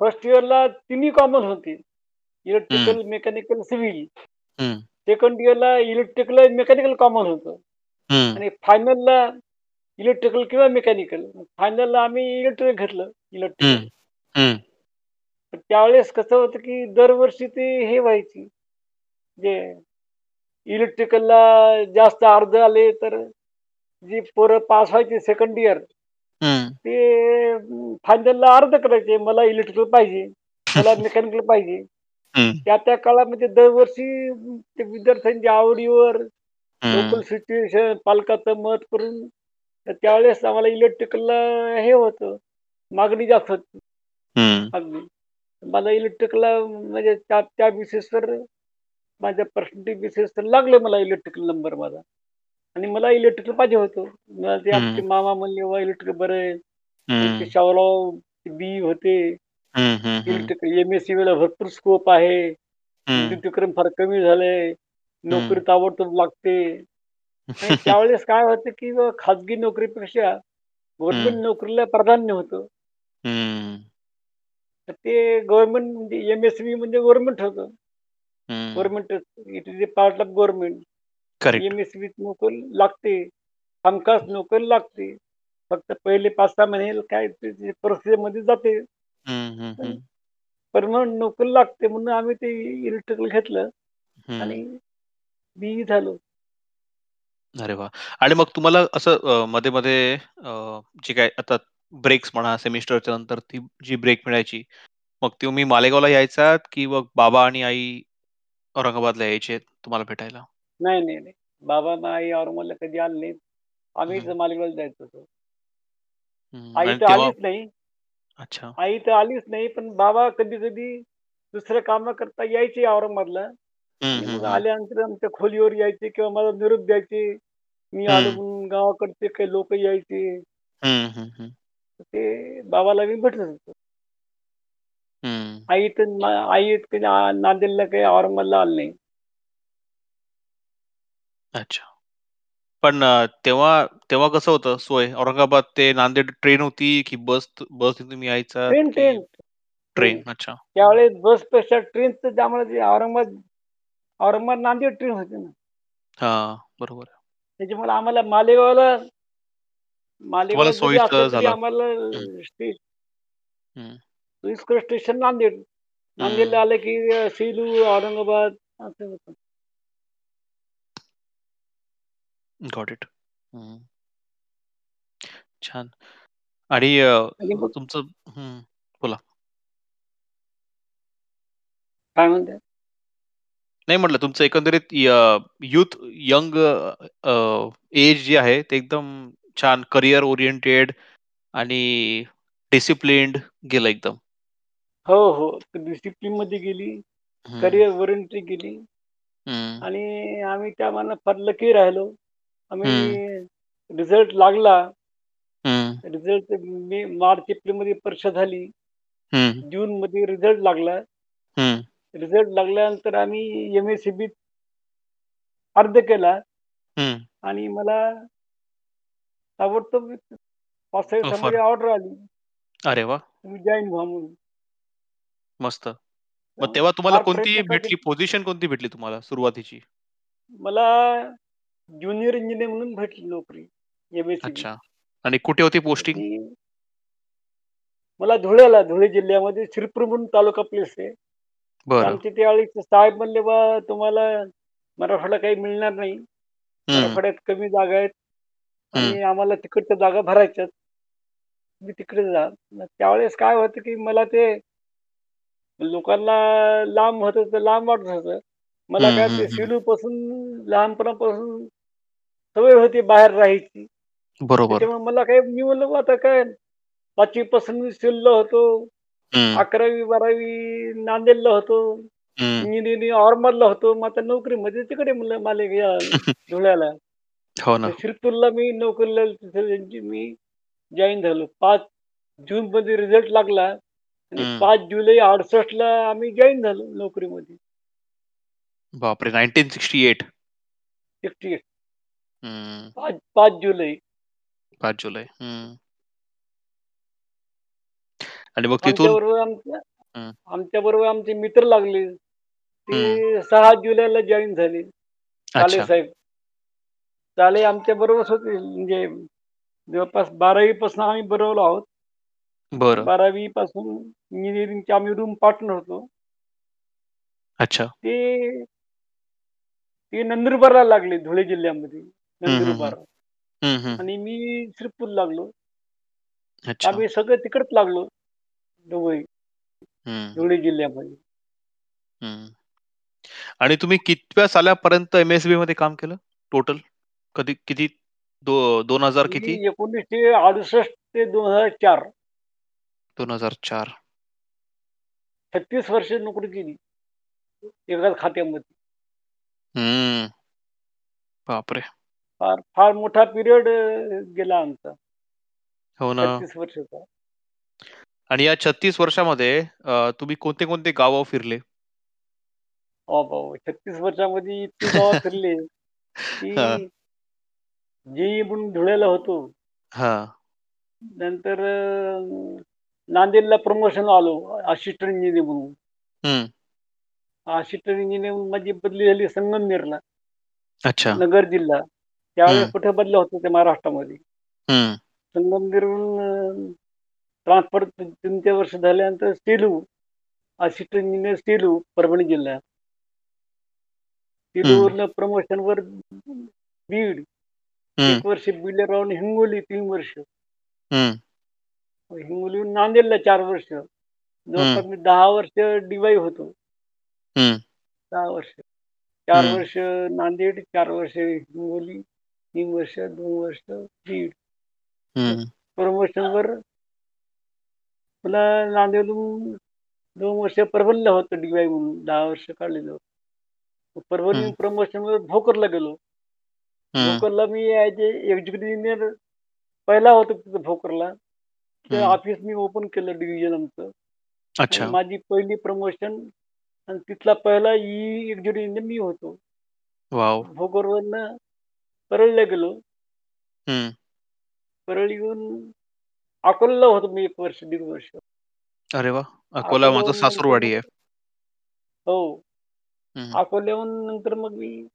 फर्स्ट इयरला तिन्ही कॉमन होती हं. इलेक्ट्रिकल मेकॅनिकल सिव्हिल हं. सेकंड इयरला इलेक्ट्रिकल मेकॅनिकल कॉमन होतं हं. आणि फायनलला इलेक्ट्रिकल किंवा मेकॅनिकल फायनलला आम्ही इलेक्ट्रिकल घेतलं इलेक्ट्रिकल हं. हं. तर त्यावेळेस कसं होतं की दरवर्षी ते हे व्हायची जे इलेक्ट्रिकलला जास्त अर्ज आले तर जी पोरं पास व्हायची सेकंड इयर. ते फायनलला अर्ज करायचे मला इलेक्ट्रिकल पाहिजे मला मेकॅनिकल पाहिजे. त्या त्या काळामध्ये दरवर्षी ते विद्यार्थ्यांच्या आवडीवर. लोकल सिच्युएशन पालकाचं मत करून त्यावेळेस आम्हाला इलेक्ट्रिकलला हे होतं मागणी जास्त होती हं. अगदी मला इलेक्ट्रिकलला म्हणजे त्या त्या माझ्या पर्सेंटेज बेसिसवर लागलं मला इलेक्ट्रिकल नंबर माझा आणि मला इलेक्ट्रिकल पाहिजे होतं मला ते. आमचे मामा म्हणले वा इलेक्ट्रिकल बरं आहे. शाहूराव बी होते. इलेक्ट्रिकल एम एस सी ला भरपूर स्कोप आहे. विद्युतीकरण फार कमी झालंय. नोकरी ताबडतोब लागते त्यावेळेस काय होतं की खाजगी नोकरीपेक्षा. गव्हर्नमेंट नोकरीला प्राधान्य होतं. तर ते गव्हर्नमेंट म्हणजे एम एस सी म्हणजे गव्हर्नमेंट होतं हं. Government it is a part of government correct. M S C नोकरी लागते हमखास नोकरी लागते फक्त पहिले पाच सहा महिने काय प्रोसेसमध्ये जाते हं. हं. हं. परमनंट नोकरी लागते म्हणून आम्ही ते इलेक्ट्रिकल घेतलं. आणि बी झालो अरे वाह! आणि मग तुम्हाला असं अ, मध्ये-मध्ये अ, जे काही आता ब्रेक्स म्हणा सेमिस्टरच्या नंतर ती जी ब्रेक मिळायची, मग तुम्ही मालेगावला यायचात की मग बाबा आणि आई औरंगाबादला यायचे तुम्हाला भेटायला? नाही नाही नाही बाबा ना आई औरंगाबादला कधी आले नाहीत आम्हीच हं. मालेगावला जायचो होतो हं. आई आणि तर तेव्हा आलीच नाही अच्छा. आई तर आलीच नाही पण बाबा कधी कधी दुसरं काम करता यायचे औरंगाबादला हं, आणि हं, मग हं. आल्यानंतर आमच्या खोलीवर यायचे किंवा मला निरोप द्यायचे मी आलो हं. म्हणून गावाकडचे काही लोक यायचे हं, हं, हं. ते बाबाला मी भेटत होतो आई तर आ- नांदेडला काही औरंगाबादला आली नाही अच्छा. पण तेव्हा तेव्हा कसं होतं सोय? औरंगाबाद ते नांदेड ट्रेन होती की बस बसने तुम्ही यायचात ट्रेन ट्रेन ट्रेन. ट्रेन. अच्छा. त्यावेळेस बसपेक्षा ट्रेनचं आम्हाला ते औरंगाबाद औरंगाबाद नांदेड ट्रेन होती ना. हां, बरोबर. त्याच्यामुळे आम्हाला मालेगावला तरी झालं. आम्हाला सोयीस्कर स्टेशन नांदेड. नांदेडला आलं की सेलू, औरंगाबाद असं होतं. Got it. छान. आणि तुमचं बोला. काय म्हणताय? नाही म्हटलं तुमचं एकंदरीत यूथ यंग एज जे आहे ते एकदम छान करियर ओरिएंटेड आणि डिसिप्लिन्ड गेलं एकदम. हो, हो. डिसिप्लिनमध्ये गेली, हं, करियर वॉरंटी गेली हं, आणि आम्ही त्या मानानं फार लकी राहिलो. आम्ही रिझल्ट लागला. हं, रिझल्ट मे मार्च एप्रिलमध्ये परीक्षा झाली. हं, जूनमध्ये रिझल्ट लागला. हं, रिझल्ट लागल्यानंतर आम्ही एम-एस-सी-बीत अर्ज केला हं. आणि मला ताबडतोब 5-6 ऑफर. दिवसामध्ये ऑर्डर आली. अरे वाह! तुम्ही जॉइन व्हा म्हणून. मस्त. मग त्यामुळे तेव्हा तुम्हाला कोणती. भेटली पोझिशन कोणती भेटली तुम्हाला सुरुवातीची? मला ज्युनियर इंजिनिअर म्हणून भेटली नोकरी अच्छा. आणि कुठे होती पोस्टिंग? मला धुळ्याला, धुळे जिल्ह्यामध्ये शिरपूर म्हणून तालुका प्लेस आहे. तर बरं. आमचे त्यावेळी साहेब म्हणले, "बा तुम्हाला मराठवाडा काही मिळणार नाही. हं, मराठवाड्यात कमी जागा आहेत हं, आणि आम्हाला तिकडच्या जागा भरायच्यात. तुम्ही तिकडे जा." मग त्यावेळेस काय होतं, की मला ते लोकांना लांब होतं तर लांब वाटत होतं. मला काय ते हं. सेलूपासून लहानपणापासून सवय होती बाहेर राहायची. बरोबर. मला काही मी म्हणलं आता काय 5वी पासून मी सेलला होतो. हं, 11वी-12वी नांदेडला होतो. इंजिनिअरिंग औरंगाबादला होतो. मग आता नोकरीमध्ये तिकडे म्हणलं माले या धुळ्याला. हो. शिरपूरला मी नोकरीला मी जॉइन झालो. 5 जूनमध्ये रिझल्ट लागला आणि. 5 जुलै 68 ला आम्ही जॉइन झालो नोकरीमध्ये. बापरे! 1968. 68 हं. 5 5 जुलै. 5 जुलै. आणि मग तिथून आमच्याबरोबर आमच्या हं, आमच्याबरोबर आमचे मित्र लागले. ते 6 जुलैला जॉइन झाले. अच्छा. साहेब. काले आमच्याबरोबरच होते. म्हणजे जवळपास 12वी पासून आम्ही बरोबर आहोत. बरं. 12वी पासून इंजिनिअरिंगचे आम्ही रूम पार्टनर होतो. अच्छा. ते ते नंदुरबारला लागले धुळे जिल्ह्यामध्ये. हं, हं, हं. नंदुरबार हं, हं. आणि मी शिरपूरला लागलो. अच्छा. आम्ही सगळे तिकडेच लागलो हं, धुळे जिल्ह्यामध्ये. हं. आणि तुम्ही कितव्या सालापर्यंत एम-एस-बी मध्ये काम केलं टोटल? कधी किती दो 2000 मी किती? 1968 ते 2004 2004. 36 वर्ष नोकरी केली एकाच खात्यामध्ये. हं. बापरे! फार फार मोठा पिरियड गेला आमचा हो ना. 36 वर्षाचा. आणि या 36 वर्षामध्ये अ, तुम्ही कोणते-कोणते गावं फिरले? बाबा! 36 वर्षामध्ये इतकी गावं फिरले, हां, की जेई म्हणून धुळ्याला होतो. हां. नंतर अ, नांदेडला प्रमोशन आलो असिस्टंट इंजिनिअर म्हणून. असिस्टंट म्हणून माझी बदली झाली संगमनेरला, अच्छा. नगर जिल्हा. त्यावेळेस कुठे बदल्या होत होत्या महाराष्ट्रामध्ये. संगमनेरहून ट्रान्सफर 3-4 वर्ष झाल्यानंतर सेलू, असिस्टंट इंजिनिअर सेलू, परभणी जिल्हा. हं, सेलूवरनं प्रमोशनवर बीड, हं, 1 वर्ष बीडला राहून हिंगोली 3 वर्ष. हं, हिंगोलीहून नांदेडला 4 वर्ष. जवळपास मी 10 वर्ष डी-वाय होतो. हं, 10 वर्ष. 4 हं, वर्ष नांदेड, 4 वर्ष हिंगोली, 3 वर्ष, 2 वर्ष बीड. प्रमोशनवर पुन्हा नांदेडहून 2 वर्ष परभणीला होतो डी-वाय म्हणून 10 वर्ष काढलेलं. हं, प्रमोशनवर भोकरला गेलो. भोकरला मी एक्झिक्युटिव्ह इंजिनिअर पहिला होतो तिथं भोकरला. ते. ऑफिस मी ओपन केलं डिव्हिजन आमचं आणि अच्छा. माझी पहिली प्रमोशन आणि तिथला पहिला ई एक्झिक्युटिव्ह इंजिनिअर मी होतो. वॉव! परळला गेलो. हं. परळीहून अकोल्याला होतो मी 1 वर्ष, दीड वर्ष. अरे वाह! अकोला माझं अकोल्याहून नंतर सासूरवाडी मग आहे. हो. हं. अकोल्याहून नंतर मग मी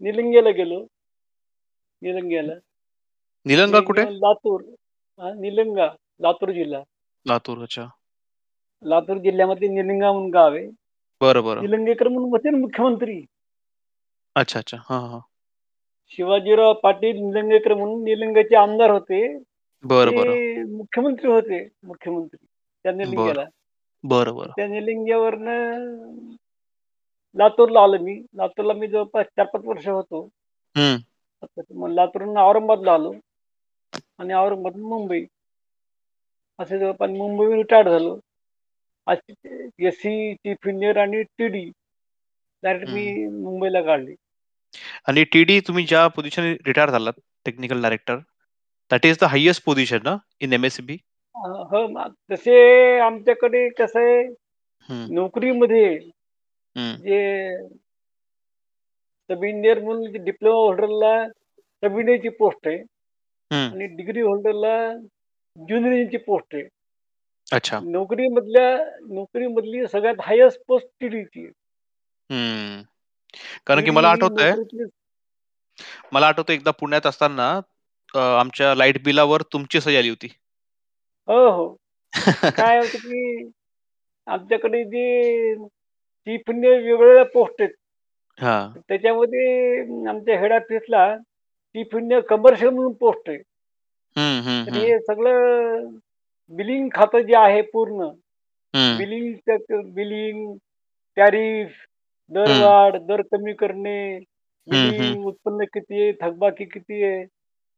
निलंगेला गेलो. निलंग्याला. निलंगा कुठे? लातूर. हां, निलंगा, लातूर जिल्हा. लातूर. अच्छा. लातूर जिल्ह्यामध्ये निलंगा म्हणून गाव आहे. बरं, बरं. निलंगेकर म्हणून होते ना मुख्यमंत्री. अच्छा, अच्छा. हां, हां. शिवाजीराव पाटील निलंगेकर म्हणून निलंग्याचे आमदार होते. बरं, बरं. मुख्यमंत्री होते, मुख्यमंत्री त्या. निलंग्याला. बरं, बरं. त्या निलंग्यावरनं लातूरला आलो मी. लातूरला मी जवळपास 4-5 वर्ष होतो. मग लातूरहून औरंगाबादला आलो आणि औरंगाबादहून मुंबई. असे जवळपास मुंबईहून रिटायर्ड झालो. असे एस-सी, चीफ इंजिनियर आणि टी-डी डायरेक्ट मी हं. मुंबईला काढली. आणि टी-डी तुम्ही ज्या पोझिशनने रिटायर झालात, technical director, that is the highest position ना in M S C B? अ, हो, मग तसे आमच्याकडे कसं आहे, हं. नोकरीमध्ये हं. जे सब इंजिनियर म्हणून डिप्लोमा होल्डरला सब इंजिनियरची पोस्ट आहे हं. आणि डिग्री होल्डरला ज्युनियर इंजिनियरची पोस्ट आहे. अच्छा. नोकरीमधल्या नोकरीमधली सगळ्यात हायेस्ट पोस्ट टी-डीची आहे. हं. कारण की मला ही आठवतंय नोकरीतली मला आठवतंय एकदा पुण्यात असताना अ, आमच्या लाइट बिलावर तुमची सही आली होती. हो, हो. काय होतं की आमच्याकडे जे चीफ इंजिनियर वेगवेगळ्या पोस्ट आहेत. हां. त्याच्यामध्ये आमच्या हेड ऑफिसला चीफ इंजिनियर कमर्शियल म्हणून पोस्ट आहे. हं, हं, तर हं. हे सगळं बिलिंग खातं जे आहे पूर्ण, हं. बिलिंगचं बिलिंग, टॅरिफ, हं. दरवाढ, दर कमी करणे, हं, हं. बिलिंग, उत्पन्न किती आहे, थकबाकी किती आहे,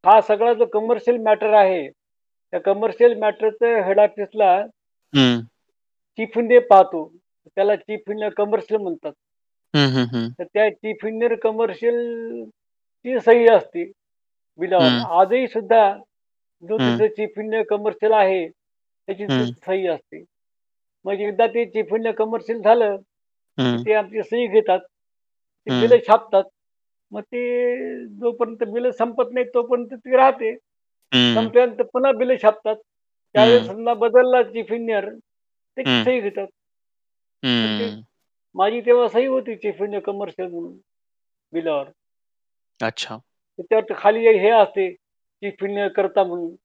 हा सगळा जो कमर्शियल मॅटर आहे, त्या कमर्शियल मॅटरचं हेड ऑफिसला हं. चीफ इंजिनियर पाहतो. त्याला चीफ इंजिनियर कमर्शियल म्हणतात. हं, हं, हं. तर त्या चीफ इंजिनियर कमर्शियलची सही असते बिलावर. हं. आजही सुद्धा जो. तिथं चीफ इंजिनियर कमर्शियल आहे, त्याची सही असते. मग एकदा ते चीफ इंजिनियर कमर्शियल झालं, की. ते आमची सही घेतात. ते. बिलं छापतात. मग ते जोपर्यंत बिलं संपत नाहीत तोपर्यंत ती राहते. संपल्यानंतर पुन्हा बिलं छापतात. त्यावेळेस. समजा बदलला चीफ इंजिनियर, त्याची हं. सही घेतात. ते. माझी तेव्हा सही होती चीफ इंजिनियर कमर्शियल म्हणून बिलावर. अच्छा. त्याच्यावर खाली हे असते, इंजिनियर करता म्हणून.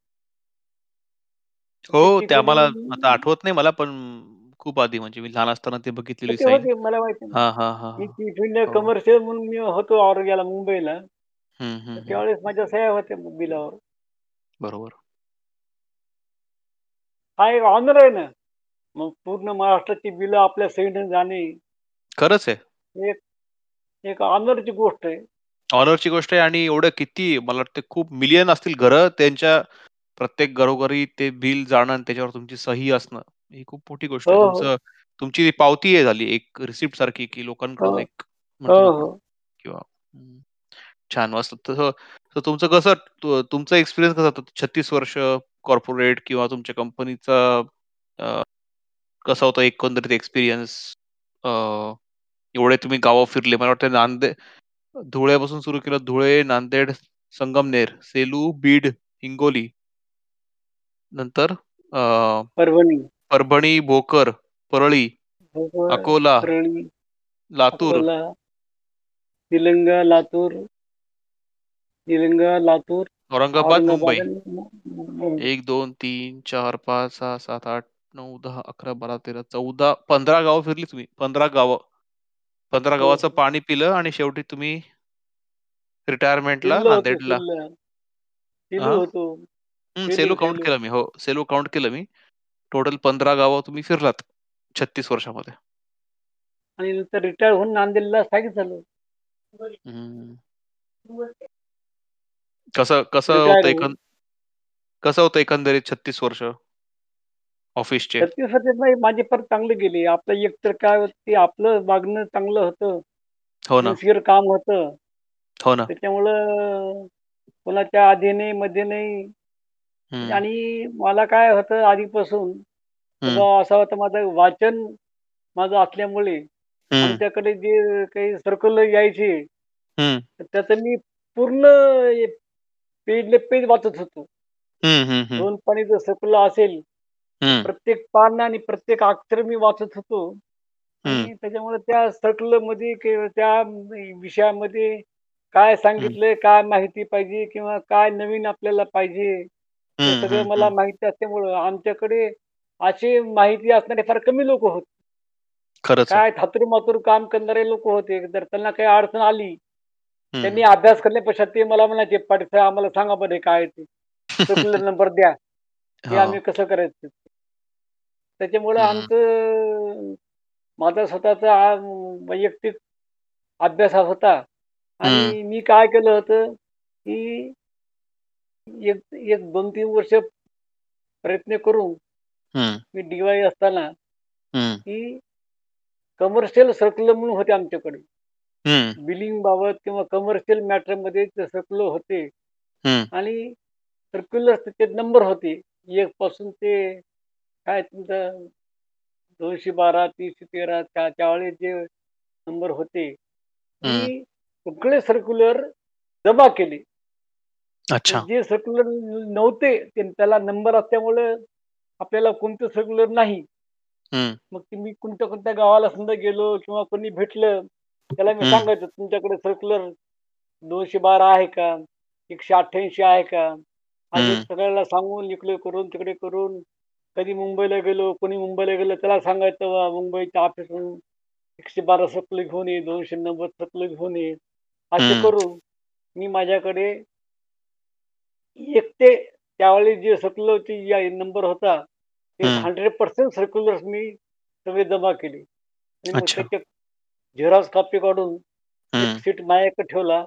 ते हो, ते आम्हाला आता आठवत नाही मला, पण खूप आधी म्हणजे मी लहान असताना ते बघितलेली साईन. होते. मला माहिती आहे ना. हां, हां, हां, मी हां. हो. कमर्शियल म्हणून मी होतो औरंगाबादला, मुंबईला. हं, तर हं, हं. त्यावेळेस माझ्या सह्या होत्या बिलावर. बरोबर. हा एक ऑनर आहे ना. मग पूर्ण महाराष्ट्राची बिलं आपल्या सहीने जाणे, खरंच आहे. एक एक ऑनरची गोष्ट आहे. ऑनरची गोष्ट आहे आणि एवढं किती मला वाटतं खूप मिलियन असतील घरं, त्यांच्या प्रत्येक घरोघरी ते बिल जाणं आणि त्याच्यावर तुमची सही असणं, ही खूप मोठी गोष्ट हो, आहे. हो. तुमचं तुमची पावती आहे झाली एक रिसिप्ट सारखी, की हो. लोकांकडून एक हो, म्हणतो ना आपण हो. किंवा हं. छान. तसं तर तुमचं कसं तु तुमचा एक्सपिरियन्स कसा होता? 36 वर्ष कॉर्पोरेट किंवा तुमच्या कंपनीचा अ, कसा होता एकंदरीत एक्सपिरियन्स? एवढे तुम्ही गावं फिरले. मला वाटतं नांदे धुळ्यापासून सुरू केलं. धुळे, नांदेड, संगमनेर, सेलू, बीड, हिंगोली. नंतर अ, परभणी. परभणी, भोकर, परळी, भोकर, अकोला, परळी, लातूर. अकोला, निलंगा, लातूर. निलंगा, लातूर, औरंगाबाद, मुंबई. 1, 2, 3, 4, 5, 6, 7, 8, 9, 10, 11, 12, 13, 14, 15 गावं फिरली तुम्ही. 15 गावं. 15 हो, गावाचं हो. पाणी पिलं आणि शेवटी तुम्ही रिटायरमेंटला होतो नांदेडला. सेलू हां? होतो. सेलू, सेलू काउंट. केलं मी. हो, सेलू काउंट केलं मी. टोटल 15 गावं तुम्ही फिरलात 36 वर्षामध्ये. आणि नंतर रिटायर होऊन नांदेडला स्थायिक झालो. कसं कसं रिटायर होतं होऊन. एकं कसं होतं एकंदरीत 36 वर्ष? ऑफिसचे? 36 वर्षात नाही माझे फार चांगले गेले. आपलं एकतर काय होतं ते आपलं वागणं चांगलं होतं. हो ना. सिन्सिअर काम होतं. हो ना. त्याच्यामुळं कोणाच्या आधी नाही, मध्ये नाही. हं. आणि मला काय होतं आधीपासून हं. स्वभाव असा होता माझं वाचन माझं असल्यामुळे हं. आमच्याकडे जे काही सर्क्युलर यायचे, हं. तर त्याचं मी पूर्ण पेजले पेज वाचत होतो. हं, हं, हं. दोन पाणी जर सर्क्युलर असेल, प्रत्येक पान आणि प्रत्येक अक्षर मी वाचत होतो त्याच्यामुळे त्या सर्कलमध्ये किंवा त्या विषयामध्ये काय सांगितलंय, काय माहिती पाहिजे किंवा काय नवीन आपल्याला पाहिजे, सगळं मला. माहिती असल्यामुळं आमच्याकडे अशी माहिती असणारे फार कमी लोकं होते. काय थातूर-मातूर काम करणारे लोकं होते. जर त्यांना काही अडचण आली. त्यांनी अभ्यास करण्यापेक्षा ते मला म्हणायचे, "पाटील साहेब आम्हाला सांगा बरं हे काय ते. नंबर द्या. हो. आम्ही कसं करायचं?" त्याच्यामुळं आमचं माझा स्वतःचा वैयक्तिक अभ्यास हा होता. आणि मी काय केलं होतं, की एक एक 2-3 वर्ष प्रयत्न करून मी डी-वाय असताना, हं, की कमर्शियल सर्क्युलर म्हणून होते आमच्याकडे. बिलिंग बाबत किंवा कमर्शियल मॅटरमध्ये ते सर्क्युलर होते आणि सर्क्युलर त्याचे नंबर होते. 1 पासून ते काय तुमचं 212, 313 त्या त्यावेळेस जे नंबर होते, हं. मी सगळे सर्क्युलर जमा केले. अच्छा. जे सर्क्युलर नव्हते, ते त्याला नंबर असल्यामुळं आपल्याला कोणतं सर्क्युलर नाही. हं, मग ते मी कोणत्या-कोणत्या गावाला समजा गेलो किंवा कोणी भेटलं, त्याला मी हं, सांगायचो, "तुमच्याकडे सर्क्युलर 212 आहे का? 188 आहे का?" असे हं, सगळ्याला सांगून इकडे करून, तिकडे करून, कधी मुंबईला गेलो, कोणी मुंबईला गेलं त्याला सांगायचं बा मुंबईच्या ऑफिसहून 112 सर्क्युलर घेऊन ये, 290 सर्क्युलर घेऊन ये. असे करून मी माझ्याकडे एक ते त्यावेळी जे सर्क्युलरची या नंबर होता, ते हं. 100% सर्क्युलर्स मी सगळे जमा केले. झेरॉक्स कॉपी काढून सीट माझ्याकडे ठेवला.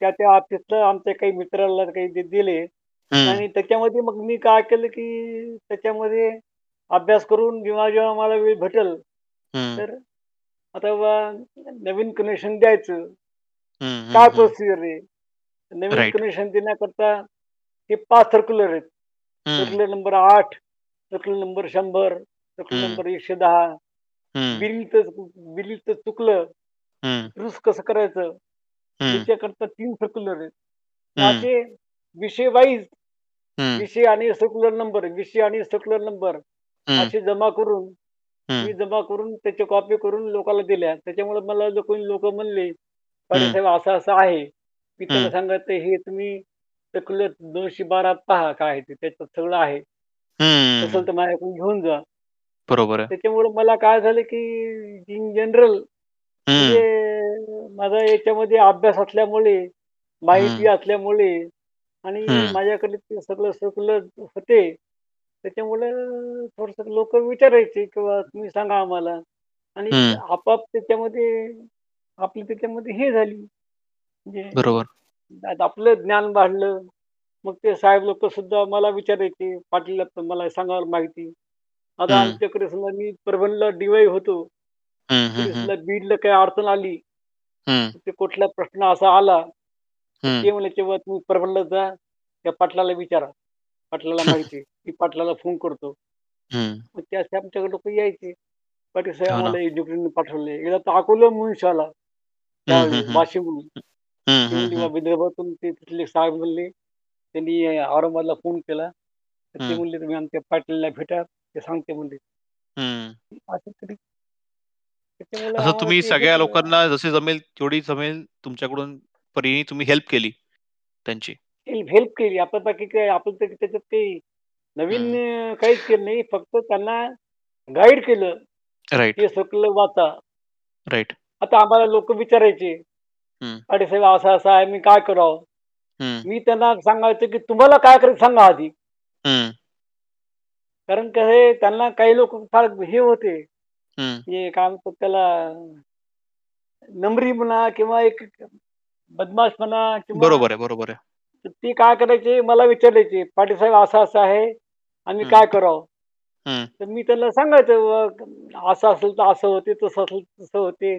त्या त्या ऑफिसला आमच्या काही मित्राला काही दिले. हं, आणि त्याच्यामध्ये मग मी काय केलं, की त्याच्यामध्ये अभ्यास करून जेव्हा जेव्हा मला वेळ भेटेल, हं, तर आता बा नवीन कनेक्शन द्यायचं. हं, काय हं. प्रोसिजर आहे? नवीन राइट. कनेक्शन देण्याकरता हे 5 सर्क्युलर आहेत. हं, circular number 8, circular number 100, circular हं, नंबर 110. हं, बिलीचं बिलीचं चुकलं, हं, दुरुस्त कसं करायचं? हं, याच्याकरता 3 सर्क्युलर आहेत. हं, असे विषय वाईज विषय आणि सर्क्युलर नंबर, विषय आणि सर्क्युलर नंबर असे जमा करून मी जमा करून त्याच्या कॉपी करून लोकांना दिल्या. त्याच्यामुळे मला जो कोणी लोकं म्हणले, "पाटील हं, साहेब असं-असं आहे." मी त्यांना हं, सांगायचं, "हे तुम्ही सर्क्युलर 212 पहा काय आहे ते. त्याच्यात सगळं आहे. हं. नसेल तर माझ्याकडून घेऊन जा." बरोबर. त्याच्यामुळे मला काय झालं, की इन जनरल माझा याच्यामध्ये अभ्यास असल्यामुळे, माहिती असल्यामुळे आणि माझ्याकडे ते सगळं सर्क्युलर होते. त्याच्यामुळं थोडंसं लोकं विचारायचे किंवा तुम्ही सांगा आम्हाला आणि हं. आपोआप त्याच्यामध्ये आपली त्याच्यामध्ये हे झाली म्हणजे बरोबर. आता आपलं ज्ञान वाढलं. मग ते साहेब लोकं सुद्धा मला विचारायचे, "पाटील मला सांगा माहिती." आता हं, आमच्याकडे समजा मी परभणीला डी-वाय होतो. हं, हं, हं, समजा बीडला काही अडचण आली, हं, ते कुठला प्रश्न असा आला, ते म्हणायचे, "बुवा तुम्ही परभणीला जा, त्या पाटलाला विचारा. पाटलाला माहिती आहे." मी पाटलाला फोन करतो. मग ते असे आमच्याकडे लोकं यायचे. "पाटील साहेब हो ना. आम्हाला एज्युकेटरने पाठवले." एकदा तर अकोला म्हणून आला हं, हं, त्यावेळी हं, वाशिमहून. हं, ते हं, म्हणले, "बा हं, विदर्भातून ते तिथले साहेब म्हणले, त्यांनी औरंगाबादला फोन केला. तर ते म्हणले, "तुम्ही आमच्या पाटलाला भेटा, ते सांगते" म्हणले. असं तरी त्याच्यामुळे असं आम्हाला तुम्ही ते हे सगळ्या केलं. लोकांना जसे जमेल तेवढी जमेल तुमच्याकडून परीने तुम्ही हेल्प केली त्यांची. हेल्प हेल्प केली. आपण बाकी काय आपण तर त्याच्यात काही नवीन हं. काहीच केलं नाही. फक्त त्यांना गाईड केलं. राइट, हे सगळं वाचा. राइट. आता आम्हाला लोकं विचारायचे, हं, "पाटील साहेब असं-असं आहे, मी काय करावं?" हं, मी त्यांना सांगायचो, की "तुम्हाला काय करायचं सांगा आधी." हं, कारण आहे त्यांना काही लोकं फार हे होते, हं. हे काय म्हणतात त्याला नमरी म्हणा किंवा एक बदमाश म्हणा किंवा बरोबर आहे, बरोबर आहे. ते काय करायचे मला विचारायचे, "पाटील साहेब असं-असं आहे, आम्ही काय करावं?" तर मी त्याला सांगायचं असं असेल तर असं होते, तसं असेल तर तसं होते.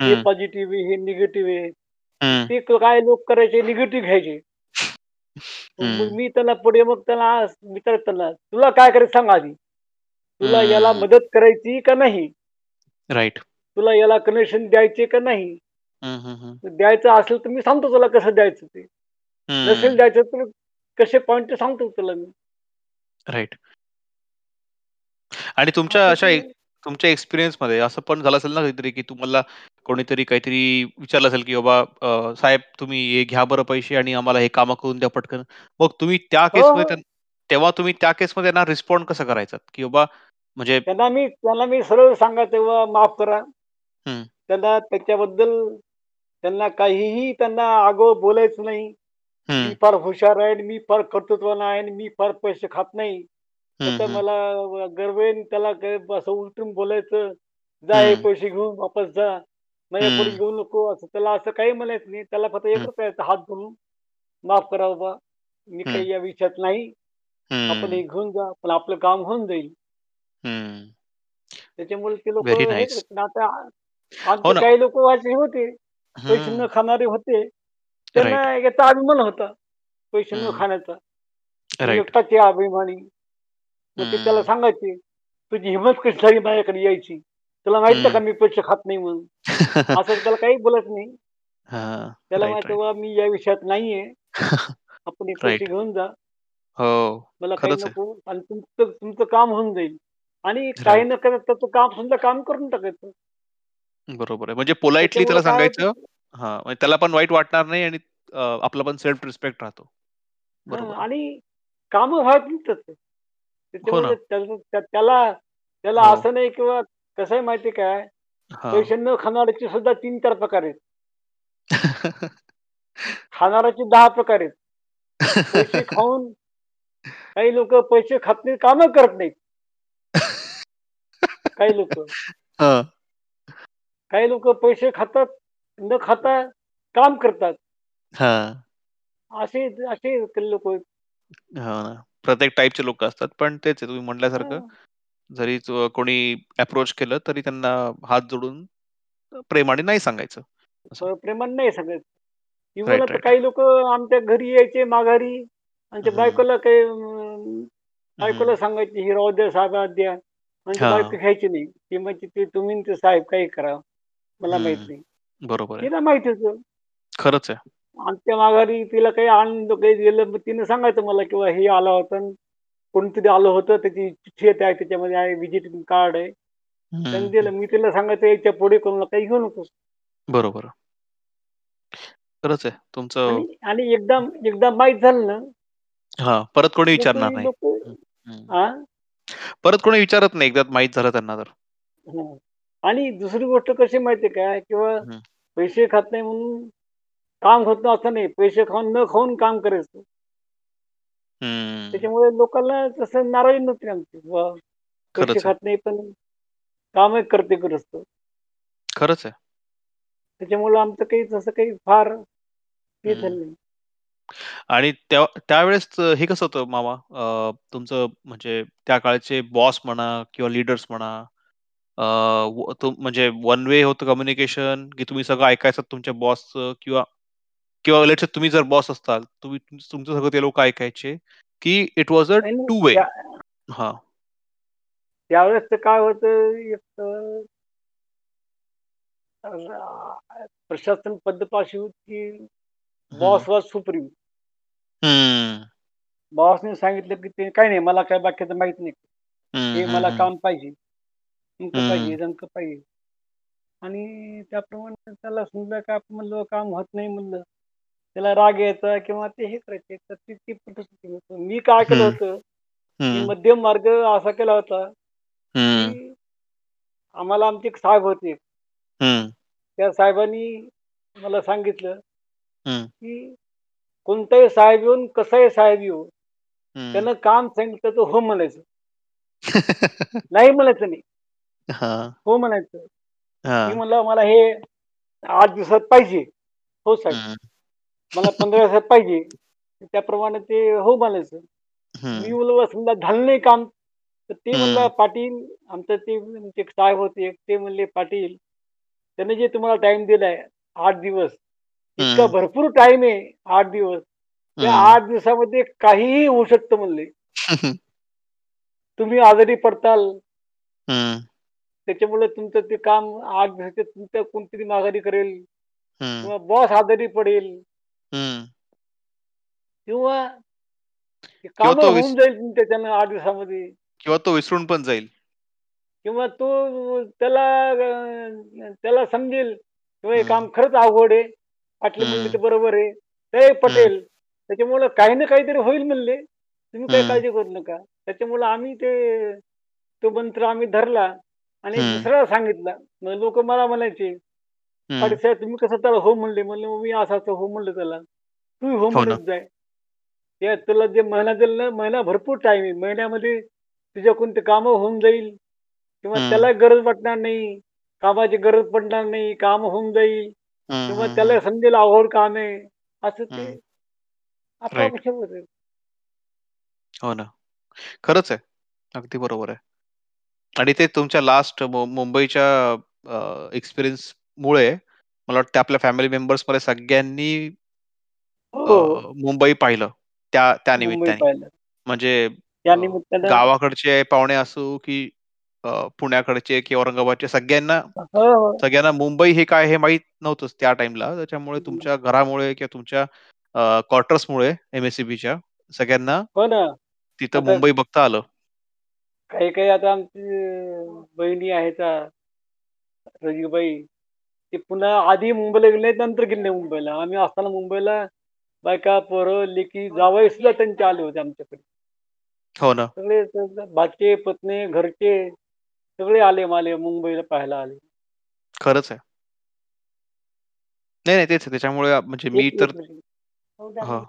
हे पॉझिटिव्ह आहे, हे निगेटिव्ह आहे. ते क- काय लोक करायचे निगेटिव्ह घ्यायचे. मग मी त्याला पुढे मग त्याला विचारत त्याला, "तुला काय करायचं सांग आधी. तुला याला. मदत करायची का नाही? राइट. तुला याला कनेक्शन द्यायचे का नाही? हं, हं, हं, द्यायचं असेल तर मी सांगतो तुला कसं द्यायचं ते. नसेल हं. द्यायचं तर कसे पॉइंट सांगतो तुला मी." राइट. आणि तुमच्या असं अशा ते एक तुमच्या एक्सपिरियन्समध्ये असं पण झालं असेल ना कधीतरी, की तुम्हाला कोणीतरी काहीतरी विचारलं असेल, की "बाबा अ, साहेब तुम्ही हे घ्या बरं पैसे आणि आम्हाला हे कामं करून द्या पटकन." मग तुम्ही त्या हो, केसमध्ये हो. त्यां तेव्हा तुम्ही त्या केसमध्ये त्यांना रिस्पॉन्ड कसं करायचात? की बाबा म्हणजे त्यांना मी त्यांना मी सरळ सांगायचं "बाबा माफ करा." हं, त्यांना त्याच्याबद्दल त्यांना काहीही त्यांना आगाऊ बोलायचं नाही. मी फार हुशार आहे मी फार कर्तृत्वान आहे मी फार पैसे खात नाही. हं, मला गर्व आहे आणि त्याला असं उलटून बोलायचं, "जा हे पैसे घेऊन वापस जा. माझ्याकडून हं, घेऊ नको." असं त्याला असं काही म्हणायचं नाही. त्याला फक्त एकच करायचं हात धरून, "माफ करा बाबा, मी काही या विषयात नाही. आपण हे घेऊन जा, पण आपलं काम होऊन जाईल." त्याच्यामुळे ते लोकं. आता हो. काही लोकं असे होते, पैसे न. खाणारे होते. त्यांना. याचा अभिमान होता, पैसे न. खाण्याचा. एकटाच अभिमानी. मग ते त्याला. सांगायचे, "तुझी हिंमत कशी झाली माझ्याकडे यायची? तुला माहीत का. मी पैसे खात नाही म्हणून?" असं त्याला काही बोलत नाही. त्याला राइट. "बाबा मी या विषयात नाहीये. आपण पैसे. घेऊन जा. हो. मला काही. नको आणि तुमचं तुमचं काम होऊन जाईल." आणि काही. न करता त्याचं काम समजा काम करून टाकायचं. बरोबर आहे. म्हणजे पोलाइटली त्याच्यामुळं त्याला होतं सांगायचं हां, म्हणजे त्याला पण वाईट वाटणार नाही आणि अ, आपला पण सेल्फ रिस्पेक्ट राहतो. हां बरोबर आहे. आणि कामं तसं. हो त्याच्यामुळे ना. त्याचं त्या त्याला त्याला हो. असं नाही किंवा कसं आहे माहिती आहे काय, हां. पैसे न खाणाऱ्याचे सुद्धा 3-4 प्रकार आहेत. खाणाऱ्याचे 10 प्रकार आहेत. पैसे खाऊन काही लोकं पैसे खात नाहीत, कामं करत नाहीत. काही लोकं. हां. काही लोकं पैसे खातात, न खाता काम करतात. हां. असे असे लोकं आहेत. हो ना. प्रत्येक टाइपचे लोकं असतात. पण तेच आहे तुम्ही म्हटल्यासारखं हां. जरी ज कोणी अप्रोच केलं तरी त्यांना हात जोडून प्रेमाने नाही सांगायचं. असं. प्रेमाने नाही सांगायचं. इव्हन राइट, आता राइट. काही लोकं आमच्या घरी यायचे माघारी. आमच्या हं. बायकोला काही अं, हं. बायकोला सांगायचे, "ही राहू द्या साहेबाला द्या." आमची बायको. घ्यायची नाही. ती म्हणते, "ते तुम्ही आणि ते साहेब काही करा. मला माहीत. नाही." बरोबर. तिला माहिती होतं. खरंच आहे. आमच्या माघारी तिला काही आणलं काही दिलं, मग तिनं सांगायचं मला किंवा हे आला होता कोणीतरी आलं होतं, त्याची चिठ्ठी येते आहे, त्याच्यामध्ये आहे व्हिजिटिंग कार्ड आहे. त्यांनी दिलं. मी तिला सांगायचं, "याच्यापुढे कोणाला काही घेऊ नकोस." बरोबर. खरंच आहे. तुमचं आणि एकदा एकदा माहीत झालं ना, हां, परत कोणी विचारणार नाही. परत कोणी विचारत नाही एकदा माहीत झालं त्यांना तर. आणि दुसरी गोष्ट कशी माहिती आहे का? किंवा पैसे खात नाही म्हणून काम होत नाही असं नाही. पैसे खाऊन न खाऊन काम करायचं. हं. त्याच्यामुळे लोकांना तसं नाराजी नव्हती आमची. पैसे. खात नाही पण कामही करते गृहस्थ. खरंच आहे. त्याच्यामुळं आमचं काही तसं काही फार हे. झालं नाही. आणि त्या त्यावेळेस हे कसं होतं मामा तुमचं म्हणजे त्या काळचे बॉस म्हणा किंवा लीडर्स म्हणा अ, व तो म्हणजे वन वे होतं कम्युनिकेशन की तुम्ही सगळं ऐकायचं तुमच्या बॉसचं किंवा किंवा लेट्स से तुम्ही जर बॉस असताल, तुम्ही तुमचं सगळं ते लोकं ऐकायचे, की इट वॉज अ नाही, नाही. Two way. त्या हां. त्यावेळेस काय होतं एक अ, प्रशासन पद्धत अशी होती की हं. Boss was supreme. हं. बॉसने सांगितलं की ते काही नाही मला काय बाकीचं माहीत नाही. हं, मला हं. काम पाहिजे, हं. पाहिजे, तमकं पाहिजे. आणि त्याप्रमाणे त्याला समजा काय आपण म्हणलं काम होत नाही म्हणलं, त्याला राग यायचा किंवा ते हे करायचे. तर ती ती. मी काय केलं होतं, मी मध्यम मार्ग असा केला होता, की आम्हाला आमचे एक साहेब होते. त्या साहेबांनी मला सांगितलं, की कोणताही साहेब येऊन, कसाही साहेब हं. त्यानं काम सांगितलं तर हो म्हणायचं. नाही म्हणायचं नाही. हां, हो म्हणायचं. मी हां. म्हणलं, "मला हे 8 दिवसात पाहिजे." "हो साहेब." हं, "मला 15 दिवसात पाहिजे." त्याप्रमाणे ते हो म्हणायचं. मी हं, म्हणलं, "समजा झालं नाही काम." तर ते म्हणलं, हं, "पाटील" आमचं ते ते एक साहेब होते एक, ते म्हणले, "पाटील, त्याने जे तुम्हाला टाईम दिलाय 8 दिवस, इतका हं, भरपूर टाईम आहे 8 दिवस. त्या हं. 8 दिवसामध्ये काहीही होऊ शकतं म्हणले. तुम्ही आजारी पडताल, हं, त्याच्यामुळे तुमचं ते काम 8 दिवसाचे तुमचं कोणतरी माघारी करेल किंवा बॉस आजारी पडेल. किंवा कामं होऊन जाईल तुमच्या त्याच्यानं 8 दिवसामध्ये. किंवा तो विसरून पण जाईल. किंवा तो त्याला त्याला समजेल किंवा हे काम. खरंच अवघड आहे. पाटील म्हणले. ते बरोबर आहे. ते. पटेल. त्याच्यामुळं काही ना काहीतरी होईल म्हणले. तुम्ही काही. काळजी करू नका. त्याच्यामुळं आम्ही ते तो मंत्र आम्ही धरला आणि. दुसऱ्याला सांगितला. मग लोकं मला म्हणायचे. "पाटील साहेब तुम्ही कसं त्याला हो म्हणले?" म्हणलं, "मग मी असं-असं हो म्हणलं त्याला." "तूही हो हो. म्हणत जाय. ते तुला जे महिना दिला ना, महिना भरपूर टाईम आहे. महिन्यामध्ये तुझ्याकडून ते कामं होऊन जाईल किंवा. त्याला गरज वाटणार नाही. कामाची गरज पडणार नाही. काम होऊन जाईल किंवा. त्याला समजेल अवघड काम आहे." असं ते होतं. हो ना. खरंच आहे. अगदी बरोबर आहे. आणि ते तुमच्या लास्ट मुंबईच्या एक्सपिरियन्समुळे मला वाटतं आपल्या फॅमिली मेंबर्समध्ये सगळ्यांनी हो. मुंबई पाहिलं त्या त्या निमित्ताने. म्हणजे गावाकडचे पाहुणे असो, की पुण्याकडचे की औरंगाबादचे सगळ्यांना हो, हो. सगळ्यांना मुंबई हे काय हे माहीत नव्हतंच त्या टाईमला. त्याच्यामुळे तुमच्या घरामुळे किंवा तुमच्या क्वार्टर्समुळे एम-एस-सी-बीच्या सगळ्यांना. तिथं मुंबई बघता आलं. काही-काही आता आमची बहिणी आहेत रजीबाई, ते पुन्हा आधी मुंबईला गेले नाहीत, नंतर गेले मुंबईला. आम्ही असताना मुंबईला बायका, पोरं, लेकी, जावई सुद्धा त्यांचे आले होते आमच्याकडे. हो ना. सगळे स- भाचे, पत्नी, घरचे सगळे आले-माले मुंबईला पाहायला आले. खरंच आहे. नाही, नाही. तेच आहे. त्याच्यामुळे म्हणजे एक मी तर मिनिट. हां. हं,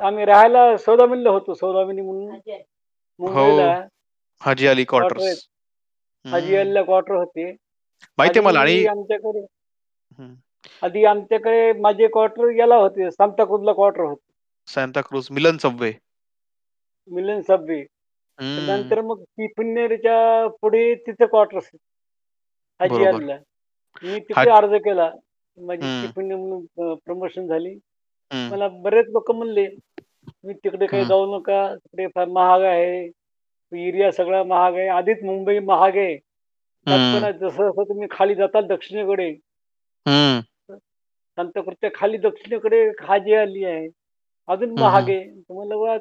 आम्ही राहायला सौदामिनीला होतो. सौदामिनी म्हणून हो. मुंबईला हाजी अली क्वार्टर क्वार्टर्स. आहेत. हाजी हं. अलीला क्वार्टर होते. माहिती मला आणि आधी आमच्याकडे हं. आधी आमच्याकडे माझे क्वार्टर याला होते, सांताक्रूझला क्वार्टर होते. सांताक्रूझ, मिलन सबवे. मिलन सबवे. हं. नंतर मग तिपनेरच्या पुढे तिथं क्वार्टर्स हाजी. अलीला. मी हा तिकडे अर्ज केला. माझी हं, म्हणून प्रमोशन झाली. हं, मला बरेच लोकं म्हणले, "तुम्ही तिकडे काही हं, जाऊ नका. तिकडे फार महाग आहे. एरिया सगळा महाग आहे. आधीच मुंबई महाग आहे. त्यात हं, पण जसं-जसं तुम्ही खाली जाताल दक्षिणेकडे, हं, सांताक्रूझच्या खाली दक्षिणेकडे हाजी अली आहे. अजून हं, महाग हं, आहे." तर म्हणलं, "वा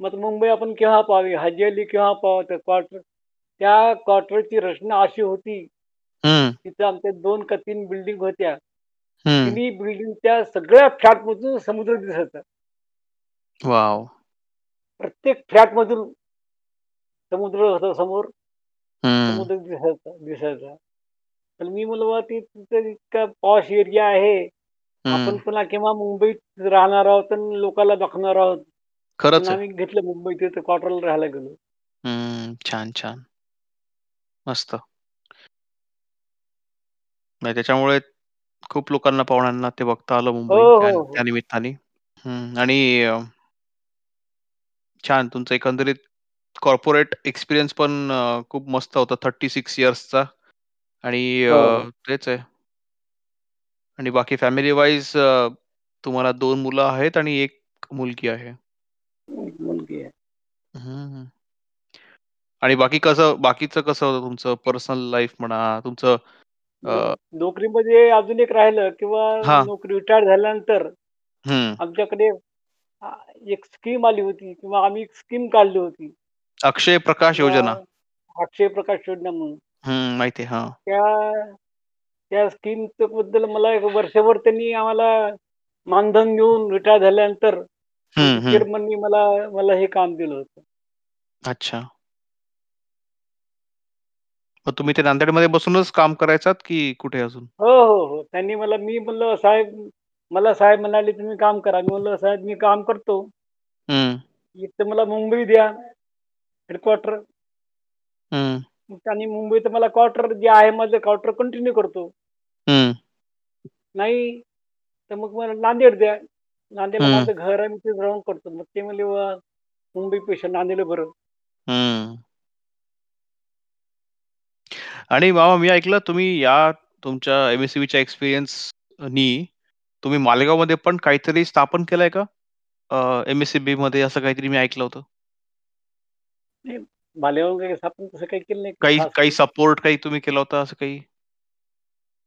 मग मुंबई आपण केव्हा पाहावी? हाजी अली केव्हा पाहावं?" त्या क्वार्टर त्या क्वार्टरची रचना अशी होती, हं, तिथं आमच्या 2 का 3 बिल्डिंग होत्या. तिन्ही बिल्डिंगच्या सगळ्या फ्लॅटमधून समुद्र दिसायचा. वॉव! प्रत्येक फ्लॅटमधून समुद्र होता समोर. समुद्र दिसायचा दिसायचा. तर मी म्हणलं, "बाबा ती तिथं इतका पॉश एरिया आहे. आपण. पुन्हा केव्हा मुंबईत राहणार आहोत आणि लोकांना दाखवणार आहोत." खरंच. आम्ही घेतलं मुंबईत तिथं क्वार्टरला राहायला गेलो. हं. छान, छान. मस्त. नाही त्याच्यामुळे खूप लोकांना, पाहुण्यांना ते बघता आलं हो, मुंबई त्या हो, त्या हो. निमित्ताने. हं. आणि अ, छान तुमचं एकंदरीत कॉर्पोरेट एक्सपिरियन्स पण अ, खूप मस्त होता 36 इयर्सचा आणि अ, हो. तेच आहे आणि बाकी फॅमिली वाईज अ, तुम्हाला 2 मुलं आहेत आणि 1 मुलगी आहे. एक मुलगी आहे. हं, हं. आणि बाकी कसं बाकीचं कसं होतं तुमचं पर्सनल लाईफ म्हणा, तुमचं नोकरीमध्ये अजून एक राहिलं किंवा. नोकरी रिटायर झाल्यानंतर. आमच्याकडे एक स्कीम आली होती किंवा आम्ही एक स्कीम काढली होती अक्षय प्रकाश योजना. अक्षय प्रकाश योजना म्हणून. माहिती. हां. त्या त्या स्कीमच्या बद्दल मला एक वर्षभर त्यांनी आम्हाला मानधन देऊन रिटायर झाल्यानंतर. चेअरमननी मला मला हे काम दिलं होतं. अच्छा. मग तुम्ही ते नांदेडमध्ये बसूनच काम करायचात की कुठे अजून? हो, हो, हो. त्यांनी मला मी म्हणलं, "साहेब" मला साहेब म्हणाले, "तुम्ही काम करा." मी म्हणलं, "साहेब मी काम करतो. एक तर मला मुंबई द्या हेडक्वार्टर आणि मुंबईत मला क्वार्टर जे आहे माझं क्वार्टर कंटिन्यू करतो. नाही तर मग मला नांदेड द्या. नांदेडला हं, माझं घर आहे, मी तिथे राहून करतो." मग ते म्हणले, "वा मुंबईपेक्षा नांदेड बरं." आणि मामा मी ऐकलं तुम्ही या तुमच्या एम-एस-सी-बीच्या एक्सपिरियन्सनी तुम्ही मालेगावमध्ये पण काहीतरी स्थापन केलंय का? अ, एम-एस-सी-बीमध्ये असं काहीतरी मी ऐकलं होतं. मालेगाव तसं काही केलं नाही काही. सपोर्ट काही तुम्ही केला होता असं काही?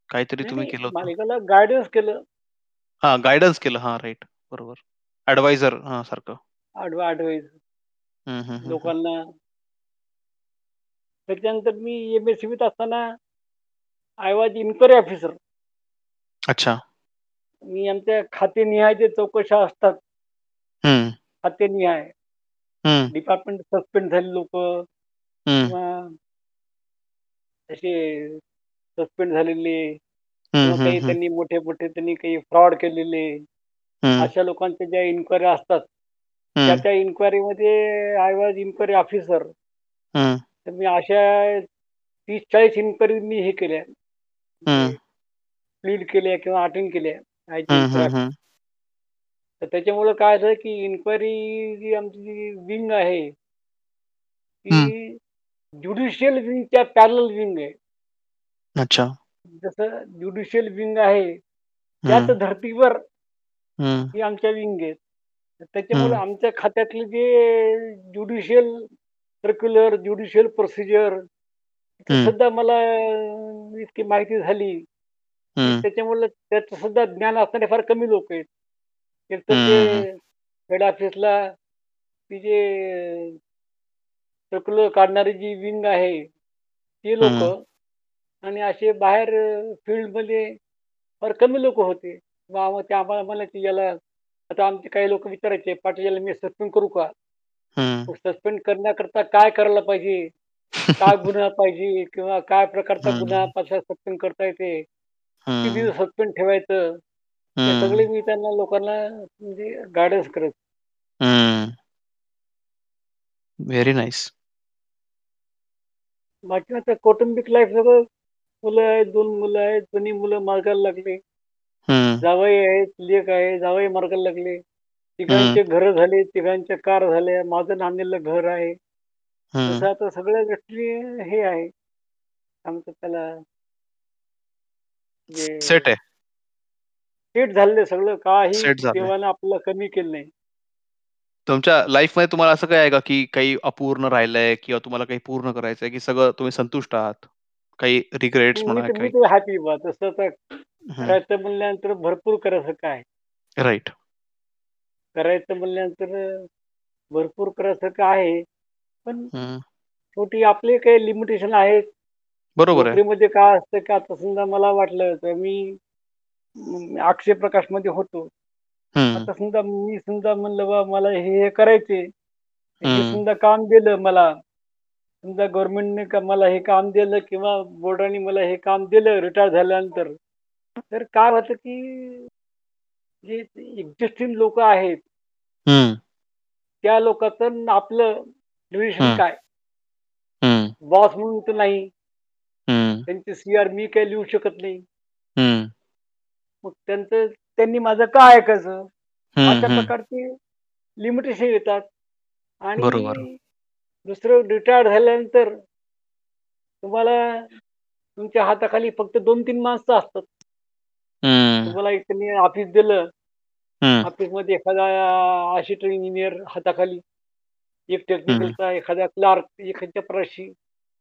काहीतरी तुम्ही केलं होतं? मालेगावला गाईडन्स केलं. हां, गाईडन्स केलं. हां, राइट. बरोबर. एडवायझर हां, सारखं. लोकांना त्याच्यानंतर मी एम एस सी असताना आय वॉज इन्क्वायरी ऑफिसर अच्छा. मी आमच्या खातेनिहाय जे चौकशा असतात. खातेनिहाय हम्म. डिपार्टमेंट सस्पेंड झाले लोक. असे सस्पेंड झालेले. काही त्यांनी मोठे मोठे त्यांनी काही फ्रॉड केलेले. अशा लोकांच्या ज्या इन्क्वायरी असतात. त्या त्या इन्क्वायरीमध्ये आय वॉज इन्क्वायरी ऑफिसर तर मी अशा तीस चाळीस इन्क्वायरी मी हे केल्या. हम्म. लीड केल्या किंवा अटेंड केल्या. तर त्याच्यामुळं काय झालं की इन्क्वायरी जी आमची जी विंग आहे ती ज्युडिशियल विंगच्या पॅरल विंग आहे. अच्छा. जसं ज्युडिशियल विंग आहे त्याच धर्तीवर ही आमच्या विंग आहेत. त्याच्यामुळे आमच्या खात्यातले जे ज्युडिशियल सर्क्युलर ज्युडिशियल प्रोसिजर सुद्धा मला इतकी माहिती झाली. त्याच्यामुळे त्याचं सुद्धा ज्ञान असणारे फार कमी लोक आहेत. एकतर जे हम्म हेड ऑफिसला ती जे सर्क्युलर काढणारी जी विंग आहे ती लोक आणि असे बाहेर फील्डमध्ये फार कमी लोक होते. मग ते आम्हाला म्हणायचे याला आता आमचे काही लोक विचारायचे पाटील याला मी सस्पेंड करू का? हम्म. सस्पेंड करण्याकरता काय करायला पाहिजे? काय गुन्हा पाहिजे? किंवा काय प्रकारचा गुन्हा पासून सस्पेंड करता येते? किती दिवस सस्पेंड ठेवायचं? हे सगळे मी त्यांना लोकांना म्हणजे गायडन्स करत. हम्म. व्हेरी नाईस बाकी आता कौटुंबिक लाईफ सगळं मुलं आहेत दोन मुलं आहेत दोन्ही मुलं मार्गाला लागले. हम्म. जावई आहेत लेख आहे जावई मार्गाला लागले. तिघांचे घर झाले तिघांच्या कार झाल्या माझं नांदेडलं घर आहे. तसं आता सगळ्या गोष्टी हे आहे. आमचं त्याला सेट आहे. सेट झालेलं सगळं. काही देवानं आपल्याला कमी केलं नाही. तुमच्या लाईफमध्ये तुम्हाला असं काय आहे का की काही अपूर्ण राहिलंय किंवा तुम्हाला काही पूर्ण करायचंय की सगळं तुम्ही संतुष्ट आहात? काही रिग्रेट्स म्हणा हॅपी बा. तसं तर करायचं म्हणल्यानंतर भरपूर करायचं काय राईट करायचं म्हणल्यानंतर भरपूर करायचं काय आहे. पण शेवटी आपले काही लिमिटेशन आहेत. बरोबर आहे. नोकरीमध्ये काय असतं का आता समजा मला वाटलं तर मी म, अक्षय प्रकाशमध्ये होतो. हम्म. आता समजा मी समजा म्हणलं बा मला हे हे करायचे. हे हम्म. समजा काम दिलं मला. समजा गव्हर्नमेंटने का मला हे काम दिलं किंवा बोर्डाने मला हे काम दिलं रिटायर झाल्यानंतर. तर काय होतं की जे एक्झिस्टिंग लोक आहेत त्या लोकांचं आपलं रिलेशन. काय? बॉस म्हणून तर नाही. त्यांचे सी आर मी काही लिहू शकत नाही. मग त्यांचं त्यांनी माझं काय ऐकायचं? अशा प्रकारचे लिमिटेशन येतात. आणि दुसरं रिटायर्ड झाल्यानंतर तुम्हाला तुमच्या हाताखाली फक्त दोन तीन माणसं असतात. तुम्हाला एक त्यांनी ऑफिस दिलं हम्म. ऑफिसमध्ये एखादा असिस्टंट इंजिनियर हाताखाली एक टेक्निकलचा एखादा क्लार्क एखाद्या प्रशी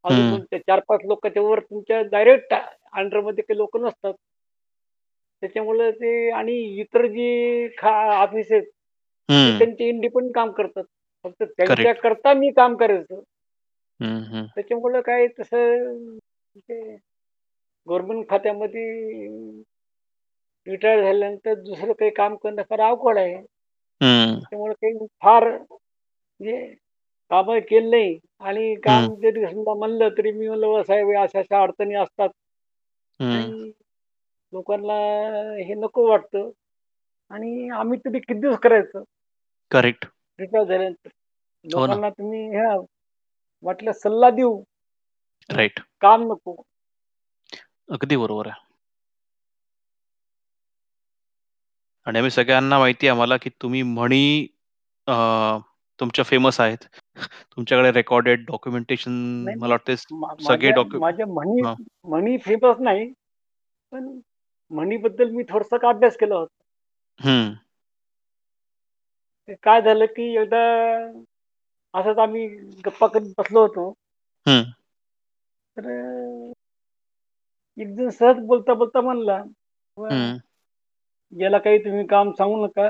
अजून पाच लोक त्याच्यावर तुमच्या डायरेक्ट अंडरमध्ये काही लोक नसतात. त्याच्यामुळे ते आणि इतर जी खा ऑफिस आहेत ते त्यांचे इंडिपेंडंट काम करतात. फक्त त्यांच्या करेक्ट करता मी काम करायचं त्याच्यामुळं काय तसं गव्हर्नमेंट खात्यामध्ये रिटायर झाल्यानंतर दुसरं काही काम करणं फार अवघड आहे. त्यामुळे काही फार म्हणजे कामं केलं नाही. आणि काम जरी समजा म्हणलं तरी मी म्हणलं "वा साहेब अशा अशा अडचणी असतात. लोकांना हे नको वाटतं. आणि आम्ही तरी किती दिवस करायचं? करेक्ट रिटायर झाल्यानंतर. हो लोकांना तुम्ही ह्या वाटलं सल्ला देऊ. राईट काम नको. अगदी बरोबर आहे. आणि आम्ही सगळ्यांना माहिती आहे आम्हाला की तुम्ही म्हणी अं, तुमच्या फेमस आहेत. तुमच्याकडे रेकॉर्डेड डॉक्युमेंटेशन नाही मला वाटते मा- सगळे माझ्या डॉक्यु माझ्या म्हणी हा. म्हणी फेमस नाही पण म्हणीबद्दल मी थोडासा का अभ्यास केला होता? हम्म. ते काय झालं की एकदा असंच आम्ही गप्पा करत बसलो होतो. तर एक जण सहज बोलता बोलता म्हणला "वा, हम्म. याला काही तुम्ही काम सांगू नका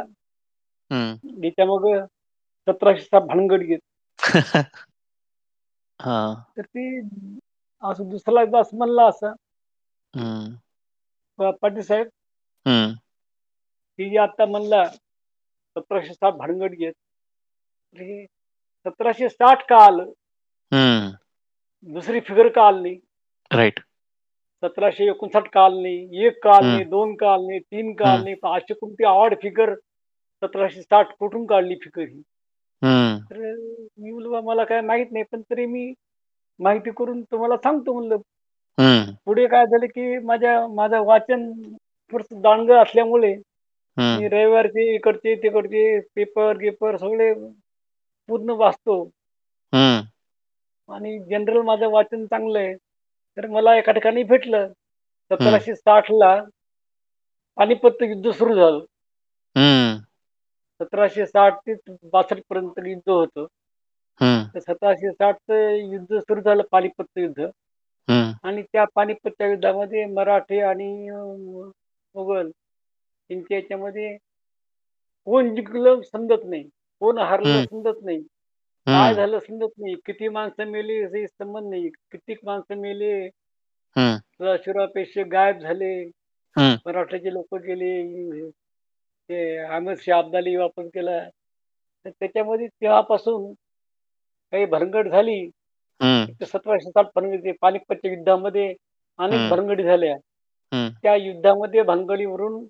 याच्या मग सतराशेचा भानगड घेत हां. तर ती असं दुसरा एकदा असं म्हणला असा हं. "प पाटील साहेब" हं. "ही जी आता म्हणला 1760 भानगड घेत" तर हे 1760 का आलं? दुसरी फिगर का आली नाही? राइट. 1759 का आलं नाही? 1 का आलं हं. नाही? 2 का आलं नाही? 3 का आलं हं. नाही? पण अशी कोणती ऑड फिगर 1760 कुठून काढली फिगर ही? तर मी म्हणलं, "बा मला काय माहीत नाही, पण तरी मी माहिती करून तुम्हाला सांगतो" म्हणलं. पुढे काय झालं, की माझ्या माझं वाचन थोडंसं दांडगं असल्यामुळे. मी रविवारचे इकडचे तिकडचे पेपर-गिपर सगळे पूर्ण वाचतो. आणि जनरल माझं वाचन चांगलं आहे. तर मला एका ठिकाणी भेटलं हं. 1760 ला पानिपत युद्ध सुरू झालं. हं. 1760 ते 62 पर्यंत युद्ध होतं. तर 1760 चं युद्ध सुरू झालं पानिपतचं युद्ध. आणि त्या पानिपतच्या युद्धामध्ये मराठे आणि मुघल यांच्या याच्यामध्ये कोण जिंकलं समजत नाही. कोण हारलं. समजत नाही. काय. झालं समजत नाही. किती माणसं मेली हे संबंध नाही. कितीक माणसं मेले, हं. गायब झाले. हं. मराठाचे लोकं गेले. ते अहमद शाह अब्दाली वापस केला. तर त्याच्यामध्ये तेव्हापासून काही भरंगड झाली. हं. ते 1760 भानगडी पानिपतच्या युद्धामध्ये अनेक हं. भानगडी झाल्या. हं. त्या युद्धामध्ये भानगडीवरून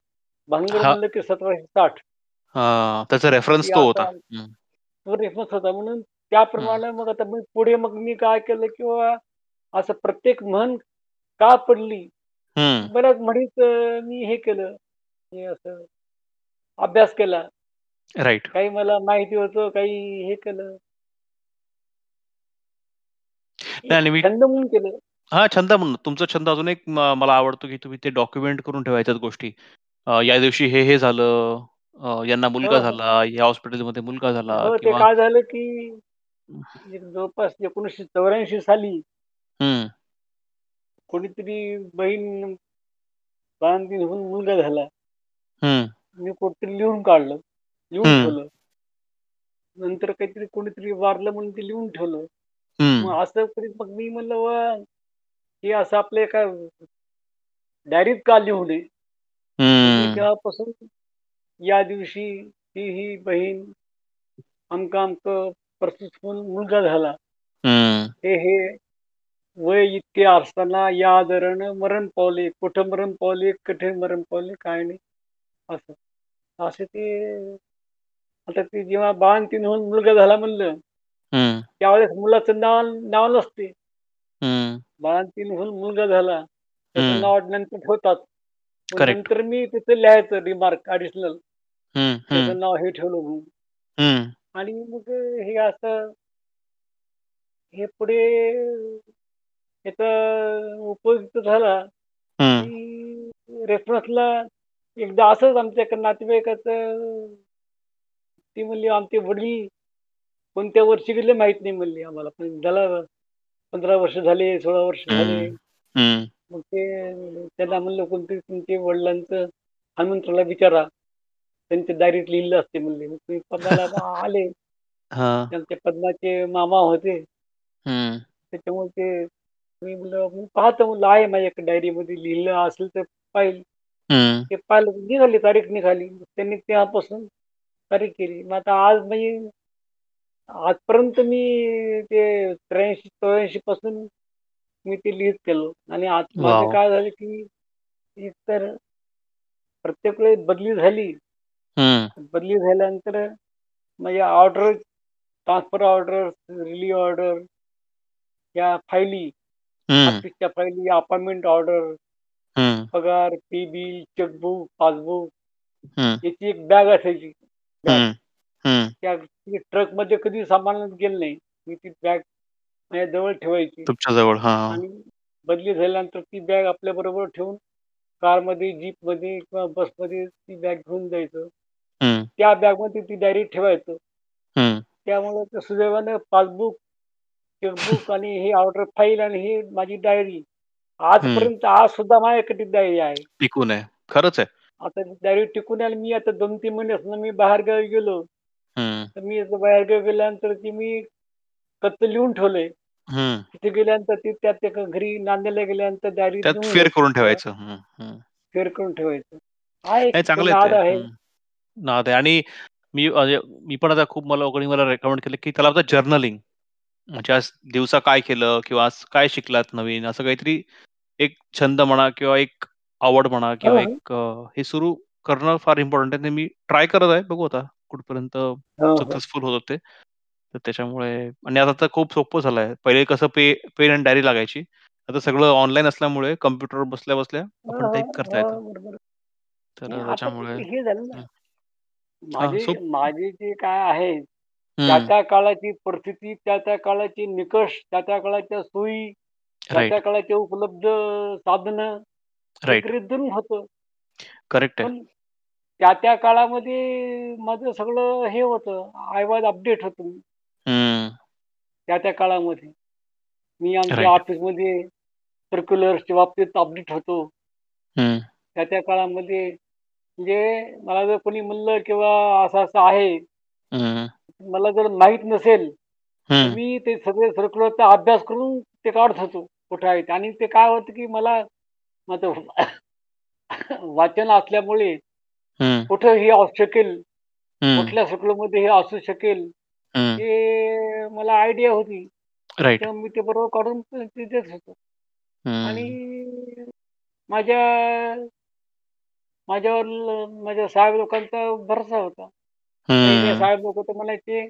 भानगड हां. म्हणलं की 1760 हां. त्याचा रेफरन्स की तो होता. आता हं. तो रेफरन्स होता म्हणून. त्याप्रमाणे मग आता मी पुढे मग मी काय केलं किंवा असं प्रत्येक म्हण का पडली? बऱ्याच म्हणीत अ, मी हे केलं, हे असं अभ्यास केला. राइट. काही मला माहिती होतं, काही हे केलं. छंद म्हणून केलं. हां, छंद म्हणून. तुमचा छंद अजून एक मला आवडतो, की तुम्ही ते डॉक्युमेंट करून ठेवायच्यात गोष्टी. या दिवशी हे, हे झालं. अ, यांना मुलगा हो, हो. झाला. या हॉस्पिटलमध्ये मुलगा झाला हो, ते किंवा काय झालं की एक जवळपास 1984 साली हं. कोणीतरी बहीण बाळंतीण होऊन मुलगा झाला. हं. मी कुठेतरी लिहून काढलं, लिहून हं. ठेवलं. नंतर काहीतरी कोणीतरी वारलं म्हणून ते लिहून ठेवलं. हं. मग असं करीत मग मी म्हणलं हे असं आपलं एका डायरीत का लिहू नये? मी हं. तेव्हापासून या दिवशी ही, ही बहीण अमकं-अमकं प्रसूत होऊन मुलगा झाला. हं. हे, हे वय इतके असताना या आजारानं मरण पावले. कुठं मरण पावले, कुठे मरण पावले, काय नाही असं. असे ते आता ते जेव्हा बाळंतीण होऊन मुलगा झाला म्हणलं. त्यावेळेस मुलाचं नाव नाव नसते. हं. बाळंतीण होऊन मुलगा झाला, त्याचं. नाव नंतर ठेवतात. नंतर मी तिथं लिहायचं रिमार्क ॲडिशनल. हं, हं. त्याचं नाव हे ठेवलं म्हणून. हं. आणि मग हे असं हे पुढे याचा उपयुक्त झाला, हं. की रेफरन्सला एकदा असंच आमच्या एका नातेवाईकाचं ती म्हणली, "आमचे वडील कोणत्या वर्षी गेले माहीत नाही" म्हणली आम्हाला. पण त्याला 15 वर्ष झाले, 16 वर्ष झाले. हं. हं. मग ते त्याला म्हणलं, "कोणतरी तुमच्या वडिलांचं हनुमंतरावला विचारा. त्यांच्या डायरीत लिहिलेलं असते" म्हणले. मग ते पद्माला आले. हां. त्यांचे पद्माचे मामा होते. त्याच्यामुळे ते मी म्हणलं, "मी पाहतो" म्हणलं, "आहे माझ्याकडे डायरीमध्ये लिहिलं असेल तर पाहील." ते पाहिलं निघाली तारीख निघाली. त्यांनी तेव्हापासून तारीख केली. मग आता आज म्हणजे आजपर्यंत मी ते 83-84 पासून मी ते लिहित गेलो आणि आज माझं वॉव! काय झालं, की एकतर प्रत्येक वेळेस बदली झाली. बदली झाल्यानंतर माझ्या order, transfer order, relieve order, या फायली. ऑफिसच्या फायली, अपॉइंटमेंट ऑर्डर. पगार, पे-बिल, चेकबुक, पासबुक. याची एक बॅग असायची. बॅग. त्या ट्रकमध्ये कधी सामानच गेलं नाही. मी ती बॅग माझ्या जवळ ठेवायची तुमच्या जवळ. हां. आणि बदली झाल्यानंतर ती बॅग आपल्याबरोबर ठेवून कारमध्ये, जीपमध्ये किंवा बसमध्ये ती बॅग घेऊन जायचो. हं. त्या बॅगमध्ये ती डायरी ठेवायचो. हं. त्यामुळे ते सुदैवानं पासबुक, चेकबुक आणि हे ऑर्डर फाईल आणि ही माझी डायरी हं. आजपर्यंत आज सुद्धा माझ्याकडे ती डायरी आहे. टिकून आहे. खरंच आहे. आता ती डायरी टिकून आहे आणि मी आता 2-3 महिन्यापासून मी बाहेरगावी गेलो, हं. तर मी बाहेरगावी गेल्यानंतर ती मी फक्त लिहून ठेवलंय. हं. तिथे गेल्यानंतर ते त्या त्या घरी नांदायला गेल्यानंतर त्यात नेऊन फेर करून ठेवायचं. हं, हं. फेर करून ठेवायचं. हा एक नाही चांगलं आहे ते. नाद आहे. हं. नाद आहे आणि मी अ, मी पण आता खूप मला कोणी मला रेकमेंड केलं, की त्याला म्हणतात जर्नलिंग. म्हणजे आज दिवसा काय केलं किंवा आज काय शिकलात नवीन असं काहीतरी एक छंद म्हणा किंवा एक आवड म्हणा हो, किंवा हो. एक हे सुरू करणं फार इम्पोर्टंट आहे. ते मी ट्राय करत आहे. बघू आता कुठपर्यंत हो, हो. सक्सेसफुल होतं ते. तर त्याच्यामुळे आणि आता तर खूप सोपं झालंय. पहिले कसं पे पेन एंड डायरी लागायची. आता सगळं ऑनलाईन असल्यामुळे कॉम्प्युटरवर बसल्या-बसल्या हो, आपण हो, टाइप करता हो, येतं. तर आता त्याच्यामुळे हे माझी सोप माझी जी काय आहे, त्या हं. त्या काळाची परिस्थिती, त्या त्या काळाचे निकष, त्या त्या काळाच्या सोयी, त्या त्या राइट. काळाचे उपलब्ध साधनं राइट. एकरीत होतं. करेक्ट आहे. पण त्या त्या काळामध्ये माझं सगळं हे होतं, आय वॉज अपडेट होतो मी हं. त्या त्या काळामध्ये. मी आमच्या राइट. ऑफिसमध्ये सर्क्युलर्सच्या बाबतीत अपडेट होतो. हं. त्या त्या काळामध्ये म्हणजे मला जर कोणी म्हणलं किंवा असं-असं आहे, हं. मला जर माहीत नसेल. मी ते सगळे सर्क्युलरचा अभ्यास करून ते काढत होतो, कुठे आहेत आणि ते काय होतं, की मला माझं वाचन असल्यामुळे. कुठं हे असू शकेल. कुठल्या सर्क्युलरमध्ये हे असू शकेल, हं. मला आयडिया होती. मी ते बरोबर काढून देत होतो आणि. माझ्या माझ्यावर माझ्या साहेब लोकांचा भरोसा होता. नाही, नाही. साहेब लोकं तर म्हणायचे,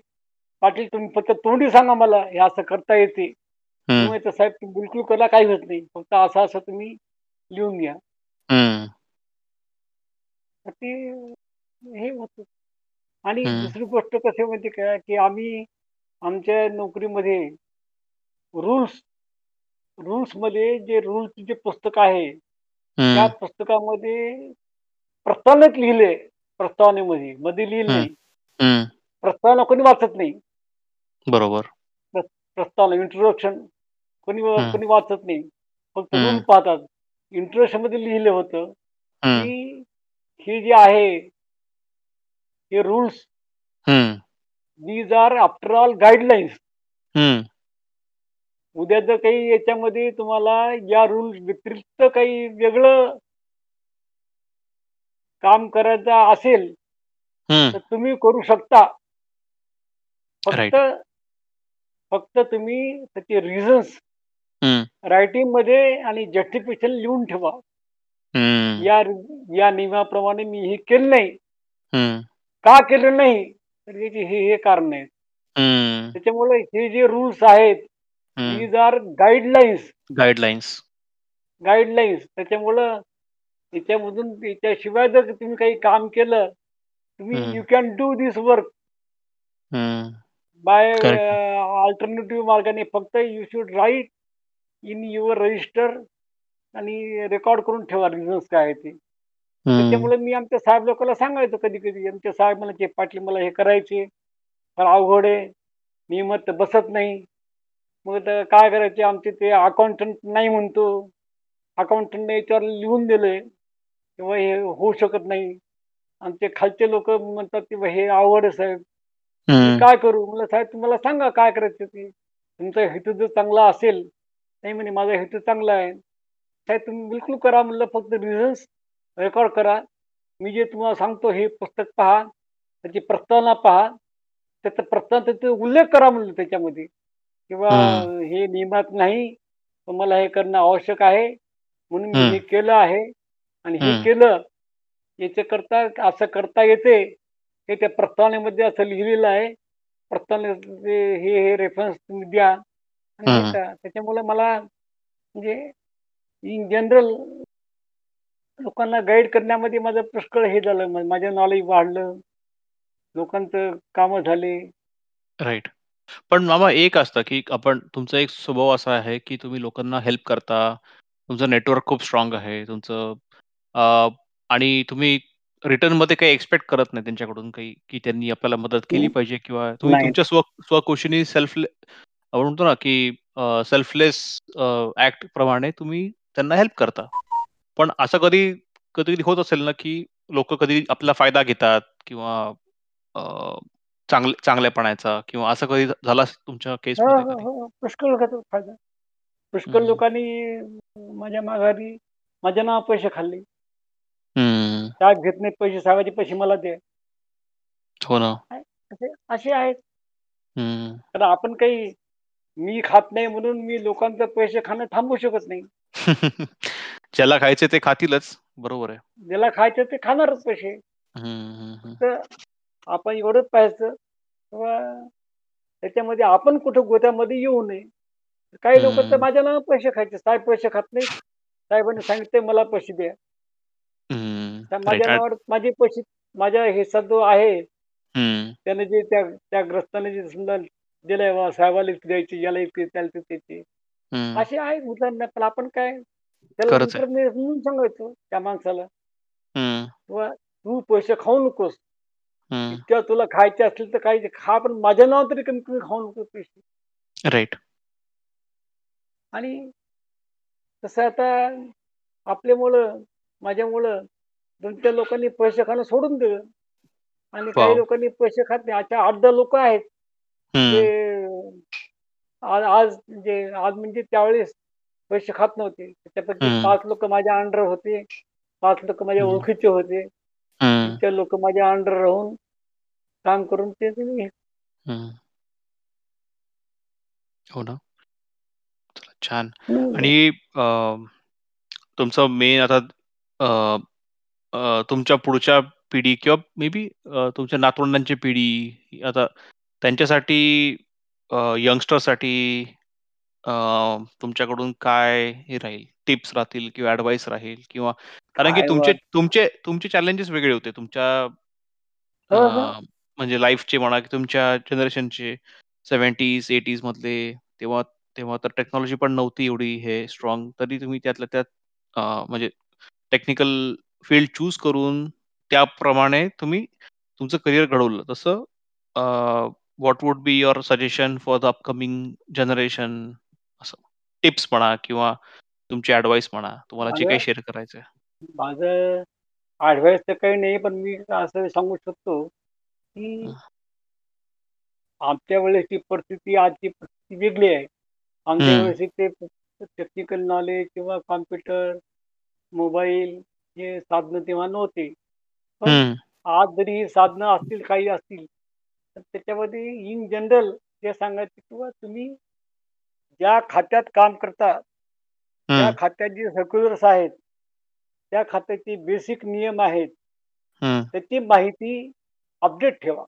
"पाटील तुम्ही फक्त तोंडी सांगा मला, हे असं करता येते." मी हं. म्हणायचो, "साहेब तुम्ही बिलकुल करा काही होत नाही. फक्त असं-असं तुम्ही लिहून घ्या." हं. तर ते हे होतं आणि. दुसरी गोष्ट कशी माहिती का, की आम्ही आमच्या नोकरीमध्ये रूल्स रूल्समध्ये जे रूल्सचे जे पुस्तक आहे, त्या. पुस्तकामध्ये प्रस्तावनेत लिहिले, प्रस्तावनेमध्ये, मध्ये लिहिलं. नाही. प्रस्तावना कोणी वाचत नाही. बरोबर. प्र प्रस्तावना इंट्रोडक्शन कोणी. कोणी वाचत नाही. फक्त हं. पाहतात. इंट्रोडक्शनमध्ये लिहिलं होतं. की हे जे आहे, हे rules. These are after all guidelines. उद्या जर काही याच्यामध्ये तुम्हाला या रूल्स व्यतिरिक्त काही वेगळं काम करायचं असेल. तर तुम्ही करू शकता. फक्त. फक्त तुम्ही त्याचे रिझन्स हं. रायटिंगमध्ये आणि जस्टिफिकेशन लिहून ठेवा. या या नियमाप्रमाणे मी हे केलं नाही. का केलं नाही? तर याचे हे, हे कारण आहेत. हं. त्याच्यामुळे हे जे रूल्स आहेत. These are guidelines. Guidelines. Guidelines. त्याच्यामुळं त्याच्यामधून त्याच्याशिवाय जर तुम्ही काही काम केलं, तुम्ही. You can do this work. By. Alternative मार्गाने. फक्त you should write in your register आणि रेकॉर्ड करून ठेवा रिझन्स काय आहे ते. त्याच्यामुळे मी आमच्या साहेब लोकांना सांगायचो कधी-कधी. आमचे साहेब म्हणायचे, "पाटील मला हे करायचे, फार अवघड आहे. नियमात तर बसत नाही." मग काय करायचे आमचे ते अकाउंटंट नाही म्हणतो. अकाउंटंटने याच्यावर लिहून दिलंय, किंवा हे होऊ शकत नाही. आमचे खालचे लोकं म्हणतात, की "हे आहे साहेब." काय करू? म्हणलं, "साहेब तुम्हाला सांगा काय करायचं ते. तुमचा हेतू जर चांगला असेल." नाही म्हणे, "माझा हेतू चांगला आहे." "साहेब तुम्ही बिलकुल करा." म्हणलं, "फक्त रिझन्स रेकॉर्ड करा. मी जे तुम्हाला सांगतो हे पुस्तक पहा, त्याची प्रस्तावना पहा. त्याचा प्रस्तावनेचा उल्लेख करा म्हणलं त्याच्यामध्ये किंवा हं. नियमात नाही, मला हे करणं आवश्यक आहे. म्हणून मी हं. केलं आहे आणि हे. केलं याच्याकरता असं करता येते, हे त्या प्रस्तावनेमध्ये असं लिहिलेलं आहे. प्रस्तावनेचे हे, हे रेफरन्स तुम्ही द्या आणि. त्याच्यामुळे मला म्हणजे इन जनरल लोकांना गाईड करण्यामध्ये माझं पुष्कळ हे झालं. माझं नॉलेज वाढलं. लोकांचं कामं झाली. राइट. पण मामा एक असतं, की आपण तुमचा एक स्वभाव असा आहे, की तुम्ही लोकांना हेल्प करता. तुमचं नेटवर्क खूप स्ट्राँग आहे. तुमचं अ, आणि तुम्ही रिटर्नमध्ये काही एक्स्पेक्ट करत नाही त्यांच्याकडून काही, की त्यांनी आपल्याला मदत केली. पाहिजे किंवा तुम्ही नाही. तुमच्या स्व स्वखुशीने सेल्फ आपण म्हणतो ना, की अ, सेल्फलेस अ, ॲक्ट प्रमाणे तुम्ही त्यांना हेल्प करता. पण असं कधी कधी-कधी होत असेल ना, की लोकं कधी आपला फायदा घेतात किंवा अ चांगल चांगल्यापणाचा किंवा असं कधी झालं असेल तुमच्या हो, केसमध्ये हो, कधी? हो. पुष्कळ लोकांचा फायदा. पुष्कळ हं. लोकांनी माझ्या माघारी माझ्या नावावर पैसे खाल्ले. हं. साहेब घेत नाहीत पैसे, साहेबाचे पैसे मला द्या. हो ना. काय असे असे आहेत. हं. तर आपण काही मी खात नाही म्हणून मी लोकांचे पैसे खाणं थांबवू शकत नाही. ज्याला खायचे ते खातीलच. बरोबर आहे. ज्याला खायचे ते खाणारच पैसे. हं, हं, हं. तर आपण एवढंच पाहायचं किंवा त्याच्यामध्ये आपण कुठं गोत्यामध्ये येऊ नये. काही लोक तर हं. माझ्या नावावर पैसे खायचे. साहेब पैसे खात नाहीत. साहेबांनी सांगितलंय मला पैसे द्या. हं. राइट. माझ्या नावावर माझे पैसे माझा हिस्सा जो आहे, हं. त्याने जे त्या त्या ग्रस्ताने जे समजा दिलंय बाबा साहेबाला इतके द्यायचे, याला इतके, त्याला तितके द्यायचे. हं. असे आहेत उदाहरणं. पण आपण काय त्याला खरंच आहे. नंतर मी समजून सांगायचो त्या माणसाला. हं. किंवा तू पैसे खाऊ नकोस. हं. इतक्या तुला खायचे असतील तर काही खा, पण माझ्या नावावर तरी कमीत कमी खाऊ नको पैसे. राइट. आणि तसं आता आपल्यामुळं, माझ्यामुळं 2-4 लोकांनी पैसे खाणं सोडून दिलं. आणि काही! लोकांनी पैसे खात नाही. अशा 8-10 लोकं आहेत. हं. आज आज म्हणजे आज म्हणजे त्यावेळेस पैसे खात नव्हते. त्याच्यापैकी हं. 5 लोकं माझ्या अंडर होते. 5 लोकं माझ्या. ओळखीचे होते. हं. 3-4 लोकं माझ्या अंडर राहून काम करून ते तुम्ही हं. ना. छान. आणि अ, तुमचं मेन आता अ, अ, तुमच्या पुढच्या पिढी किंवा मे बी अ, तुमच्या नातवंडांची पिढी आता त्यांच्यासाठी अ, यंगस्टरसाठी अ, तुमच्याकडून काय हे राहील, टिप्स राहतील किंवा एडव्हाइस राहील किंवा कारण की काय तुमचे तुमचे तुमचे चॅलेंजेस वेगळे होते. तुमच्या अ, हं, हं. म्हणजे लाईफचे म्हणा की तुमच्या जनरेशनचे 70s, 80s मधले तेव्हा तेव्हा तर टेक्नॉलॉजी पण नव्हती एवढी हे स्ट्राँग. तरी तुम्ही त्यातल्या त्यात अ, म्हणजे टेक्निकल फील्ड चूज करून त्याप्रमाणे तुम्ही तुमचं करियर घडवलं. तसं what would be your suggestion for the upcoming generation असं टिप्स म्हणा किंवा तुमची एडव्हाइस म्हणा, तुम्हाला जे काही शेअर करायचंय? माझं एडव्हाइस तर काही नाही, पण मी असं सांगू शकतो, की. आमच्या वेळेसची परिस्थिती आजची परिस्थिती वेगळी आहे. आमच्या. वेळेस ते टेक्निकल नॉलेज किंवा कॉम्प्युटर, मोबाईल हे साधनं तेव्हा नव्हते. पण. आज जरी ही साधनं असतील, काही असतील, तर त्याच्यामध्ये इन जनरल हे सांगायचं किंवा तुम्ही ज्या खात्यात काम करता, त्या. खात्यात जे सर्क्युलर्स आहेत, त्या खात्याचे बेसिक नियम आहेत. त्याची माहिती अपडेट ठेवा.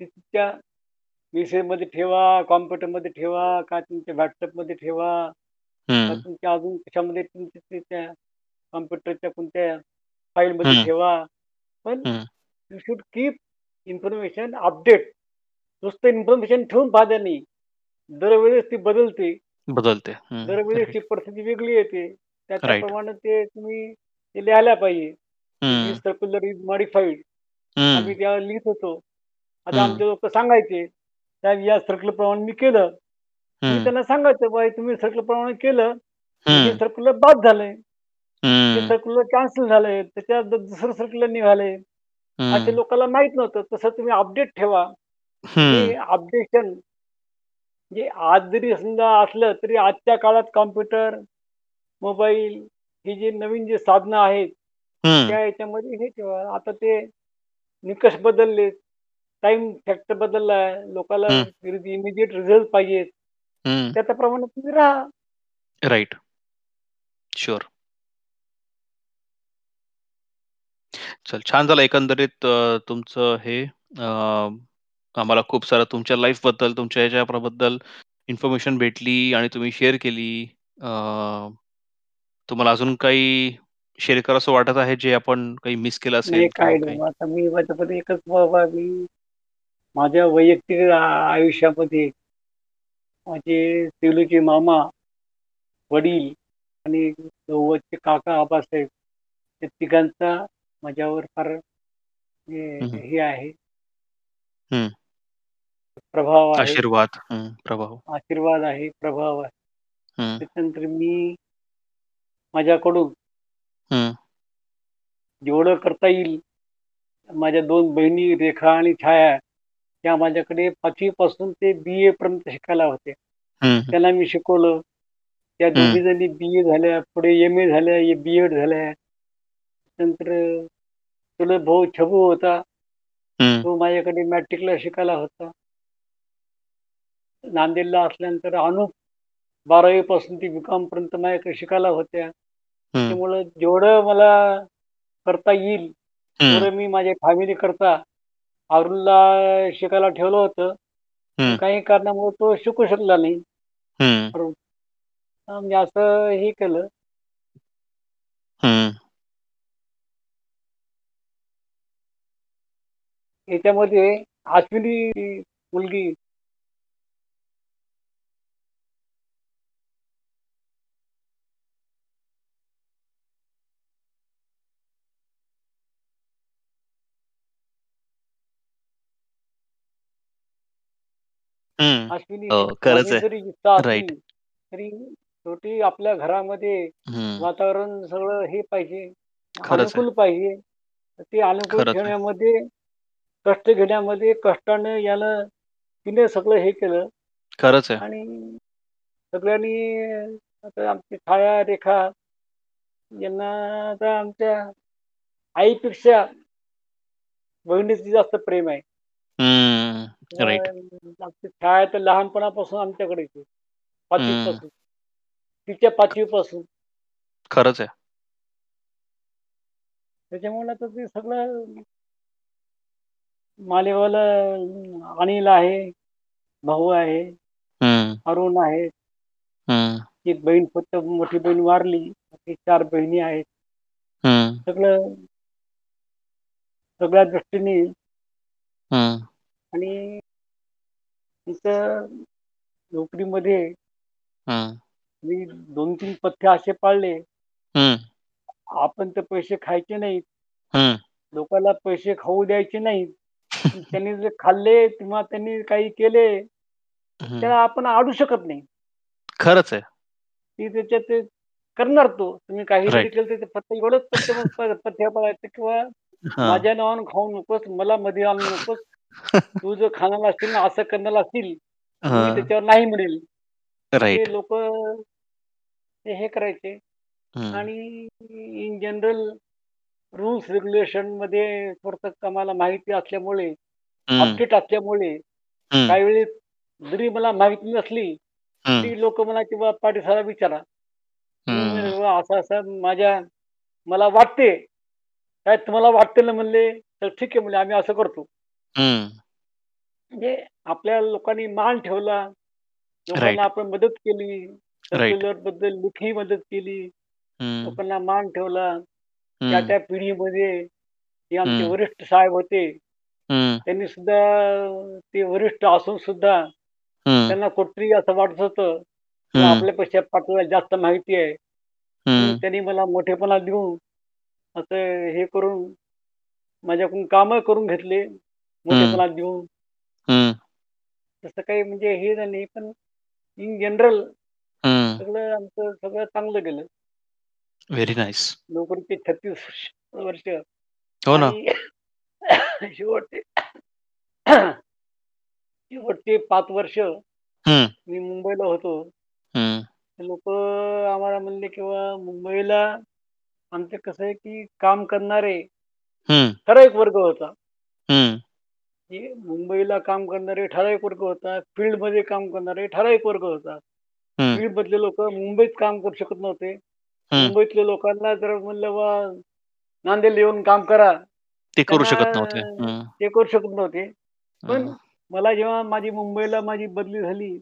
ती तुमच्या मेसेजमध्ये ठेवा, कॉम्प्युटरमध्ये ठेवा, का तुमच्या WhatsAppमध्ये ठेवा, हं. तुमच्या अजून कशामध्ये तुमच्या ते त्या कॉम्प्युटरच्या कोणत्या फाईलमध्ये हं. ठेवा. पण हं. You should keep information update. नुसतं इन्फॉर्मेशन ठेवून फायदा नाही. दरवेळेस ती बदलते. बदलते. हं. दरवेळेस ती. परिस्थिती वेगळी येते. राइट. त्याप्रमाणे ते तुम्ही ते लिहायला पाहिजे. हं. Circular is modified. आम्ही हं. त्यावेळेला लिहित होतो. आता हं. आमचे लोकं सांगायचे, "साहेब या सर्क्युलरप्रमाणे मी केलं." मी हं. त्यांना सांगायचो, "बाई तुम्ही सर्क्युलरप्रमाणे केलं, पण हे हं. सर्क्युलर बाद झालंय. सर्क्युलर कॅन्सल झालंय. त्याच्यात दुसरं सर्क्युलर निघालंय." असे. लोकांना माहीत नव्हतं. तसं तुम्ही अपडेट ठेवा. अपडेशन म्हणजे आज जरी समजा असलं, तरी आजच्या काळात कॉम्प्युटर, मोबाईल हे जे नवीन जे साधनं आहेत, हं. त्या ह्याच्यामध्ये हे ठेवा. आता ते निकष बदललेत. टाईम फॅक्टर बदलला आहे. लोकाला हं. इमिडिएट रिझल्ट पाहिजेत. हं. त्याच्याप्रमाणे तुम्ही राहा. राइट. शुअर. चल छान झालं एकंदरीत अ, तुमचं हे अ, आम्हाला खूप सारं तुमच्या लाईफबद्दल, तुमच्या ह्याच्याबद्दल इन्फॉर्मेशन भेटली आणि तुम्ही शेअर केली. अ, तुम्हाला अजून काही शेअर करावसं वाटत आहे, जे आपण काही मिस केलं नाही असेल किंवा काही नाही. काही? मग आता मी माझ्यामध्ये एकच बाबा मी माझ्या वैयक्तिक आ आयुष्यामध्ये माझे सेलूचे मामा, वडील आणि जवळचे काका आबासाहेब या तिघांचा माझ्यावर फार हं, आहे. हं. प्रभाव. आशीर्वाद. प्रभाव. आशीर्वाद आहे, प्रभाव आहे. त्याच्यानंतर मी माझ्याकडून. जेवढं करता येईल, माझ्या 2 बहिणी रेखा आणि छाया त्या माझ्याकडे 5वी पासून ते बी-ए पर्यंत शिकायला होत्या. हं, हं. त्यांना मी शिकवलं. त्या. दोघी जणी बी-ए झाल्या, पुढे एम-ए झाल्या, बी-एड झाल्या. नंतर चुलत भाऊ छबू होता. तो माझ्याकडे मॅट्रिकला शिकायला होता. नांदेडला असल्यानंतर अनुप 12वी पासून ती बी-कॉम पर्यंत माझ्याकडे शिकायला होत्या. त्यामुळं जेवढं मला करता येईल. तेवढं मी माझ्या फॅमिली करता अरुणला शिकायला ठेवलं होतं. काही कारणामुळे तो शिकू शकला नाही. हं. अरुण. अ, मी असं हे केलं. याच्यामध्ये अश्विनी मुलगी हं. अश्विनी हो, खरंच माझी आहे. जरी इच्छा असली, राइट. तरी शेवटी आपल्या घरामध्ये हं. वातावरण सगळं हे पाहिजे, खरंच आहे. अनुकूल पाहिजे. तर ते अनुकूल खरंच आहे. ठेवण्यामध्ये, कष्ट घेण्यामध्ये, कष्टाने यानं तिने सगळं हे केलं खरंच आहे. आणि सगळ्यांनी आता आमची छाया, रेखा यांना आता आमच्या आईपेक्षा बहिणीचं जास्त प्रेम आहे. हं. राइट. तर आमची छाया तर लहानपणापासून. 5वी हं. पासून. तिच्या 5वी पासून. खरंच आहे. त्याच्यामुळे आता ते सगळं मालेगावला अ, अनिल आहे, भाऊ आहे, हं. अरुण आहे. हं. एक बहीण फक्त मोठी बहीण वारली. बाकी 4 बहिणी आहेत. सगळं सगळ्या दृष्टीने. आणि तिथं नोकरीमध्ये. मी 2-3 पथ्य असे पाळले. आपण तर पैसे खायचे नाहीत. लोकाला पैसे खाऊ द्यायचे नाहीत. त्यांनी जर खाल्ले किंवा त्यांनी काही केले. त्याला आपण अडू शकत नाही. खरंच आहे. ती त्याच्यात ते करणार तो. तुम्ही काही जरी. केलं तर ते फक्त एवढंच पथ्य पथ्य पाळायचं किंवा हां. माझ्या नावानं खाऊ नकोस, मला मध्ये आणू नकोस. तू जर खाणार असशील ना, असं करणार मी हां. त्याच्यावर नाही म्हणेल. राइट. ते लोकं ते हे करायचे हं. आणि इन जनरल रूल्स रेग्युलेशनमध्ये थोडंसं आम्हाला माहिती असल्यामुळे, हं. अपडेट असल्यामुळे, हं. काही वेळेस जरी मला माहिती नसली, हं. तरी लोकं "बाबा पाटील साहेबाला विचारा." मी हं. "बाबा असं-असं माझ्या मला वाटते." "काय तुम्हाला वाटते ना?" म्हणले, "तर ठीक आहे," म्हणले, "आम्ही असं करतो." हं. म्हणजे आपल्या लोकांनी मान ठेवला. लोकांना राइट. आपण मदत केली. राइट. सर्क्युलरबद्दल लेखी मदत केली. हं. लोकांना मान ठेवला. हं. त्या-त्या पिढीमध्ये जे आमचे हं. वरिष्ठ साहेब होते, हं. त्यांनी सुद्धा ते वरिष्ठ असून सुद्धा हं. त्यांना कुठेतरी असं वाटत होतं, हं. आपल्यापेक्षा पाटलाला जास्त माहिती आहे. म्हणून हं. त्यांनी मला मोठेपणा देऊन, असं हे करून माझ्याकडून कामं करून घेतले. मोठेपणा देऊन. तसं काही म्हणजे हे नाही, पण इन जनरल. सगळं आमचं सगळं चांगलं गेलं. Very nice. नोकरीचे 36 वर्ष हो ना. शेवटचे शेवटचे 5 वर्ष हं. मी मुंबईला होतो. हं. लोकं आम्हाला म्हणले किंवा मुंबईला आमचं कसं आहे, की काम करणारे. ठराविक वर्ग होता. हं. की मुंबईला काम करणारे ठराविक वर्ग होता. फील्डमध्ये काम करणारे ठराविक वर्ग होता. हं. फील्डमधले लोकं मुंबईत काम करू शकत नव्हते. मुंबईतल्या लोकांना जर म्हणलं बा नांदेडला येऊन काम करा, ते करू शकत नव्हते. ते करू शकत नव्हते. पण. मला जेव्हा माझी मुंबईला माझी बदली झाली.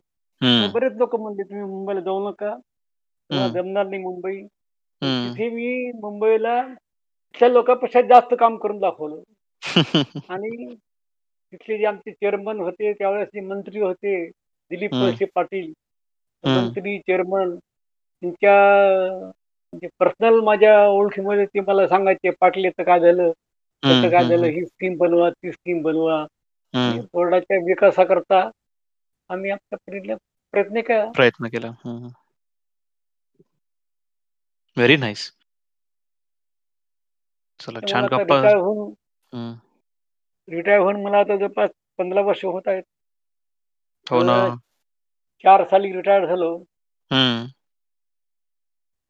बरेच लोकं म्हणले, "तुम्ही मुंबईला जाऊ नका. जमणार नाही मुंबई." तिथे मी मुंबईला त्या लोकांपेक्षा जास्त काम करून दाखवलं. आणि तिथले जे आमचे चेअरमन होते, त्यावेळेस जे मंत्री होते, दिलीप. वळसे पाटील. मंत्री, चेअरमन त्यांच्या म्हणजे पर्सनल माझ्या ओळखीमध्ये ते मला सांगायचे, "पाटील याचं काय झालं? त्याचं हं. काय. झालं? हं. स्कीम बनवा, ती स्कीम बनवा." हं. बोर्डाच्या विकासाकरता आम्ही परीने प्रयत्न केला. प्रयत्न केला. Very nice. चला तर छान गप्पा रिटायर होऊन मला आता जवळपास पंधरा वर्ष होत आहेत. हो ना. चार साली रिटायर झालो. हम्म.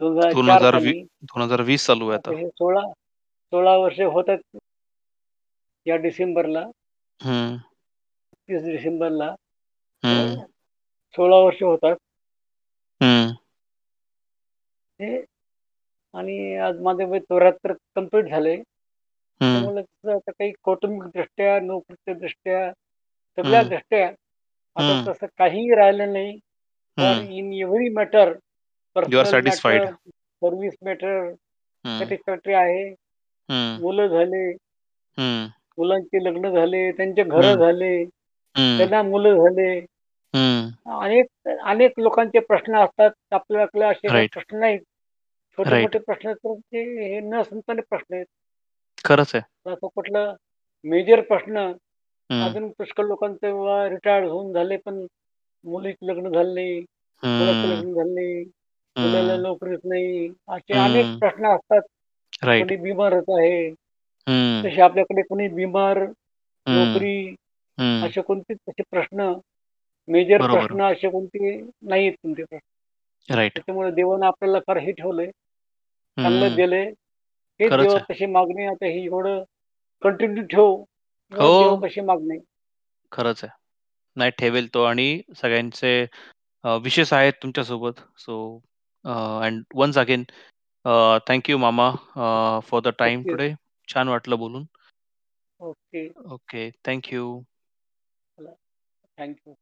दोन हजार दोन चार हजार साली. दोन हजार वीस चालू आहे आता. आता हे सोळा सोळा वर्ष होत आहेत या डिसेंबरला. हम्म. तीस डिसेंबरला. हम्म. सोळा वर्ष होतात हम्म. हे आणि आज माझे वय चौऱ्याहत्तर कंप्लीट झाले. हम्म त्यामुळे कसं आता काही कौटुंबिक दृष्ट्या नोकरीच्या दृष्ट्या सगळ्या हम्म. दृष्ट्या आता हम्म. तसं काहीही राहिलं नाही for hmm. In every matter personal satisfied. Matter service matter. Satisfactory आहे. मुलं झाले. मुलांचे लग्न झाले त्यांचे घर. झाले. त्यांना मुलं झाले. अनेक अनेक लोकांचे प्रश्न असतात आपल्याकडे असे काही. प्रश्न नाहीत छोटे Right. मोठे प्रश्न तर ते हे न संताने प्रश्न आहेत खरंच आहे असं कुठलं मेजर प्रश्न. अजून पुष्कळ लोकांचे रिटायर्ड होऊन झाले पण मुलीचं लग्न झालं नाही मुलाचं हम्म. लग्न झालं नाही मुलाला. नोकरीच नाही असे. अनेक प्रश्न असतात कोणी बिमारच आहे. तसे आपल्याकडे कोणी बिमार. नोकरी. असे कोणतेच तसे प्रश्न मेजर बरोबर. प्रश्न असे कोणते नाहीत कोणते प्रश्न राईट त्याच्यामुळे देवानं आपल्याला फार हे ठेवलंय चांगलं. दिलंय हे खरंच देवा आहे. मागणी आता ही एवढं कंटिन्यू ठेव. हो. देव कशी मागणी? खरंच आहे. नाही ठेवेल तो. आणि सगळ्यांचे अ, विशेष आहेत तुमच्यासोबत. So and once again thank you मामा for the time okay today छान वाटलं बोलून. Okay okay thank you thank you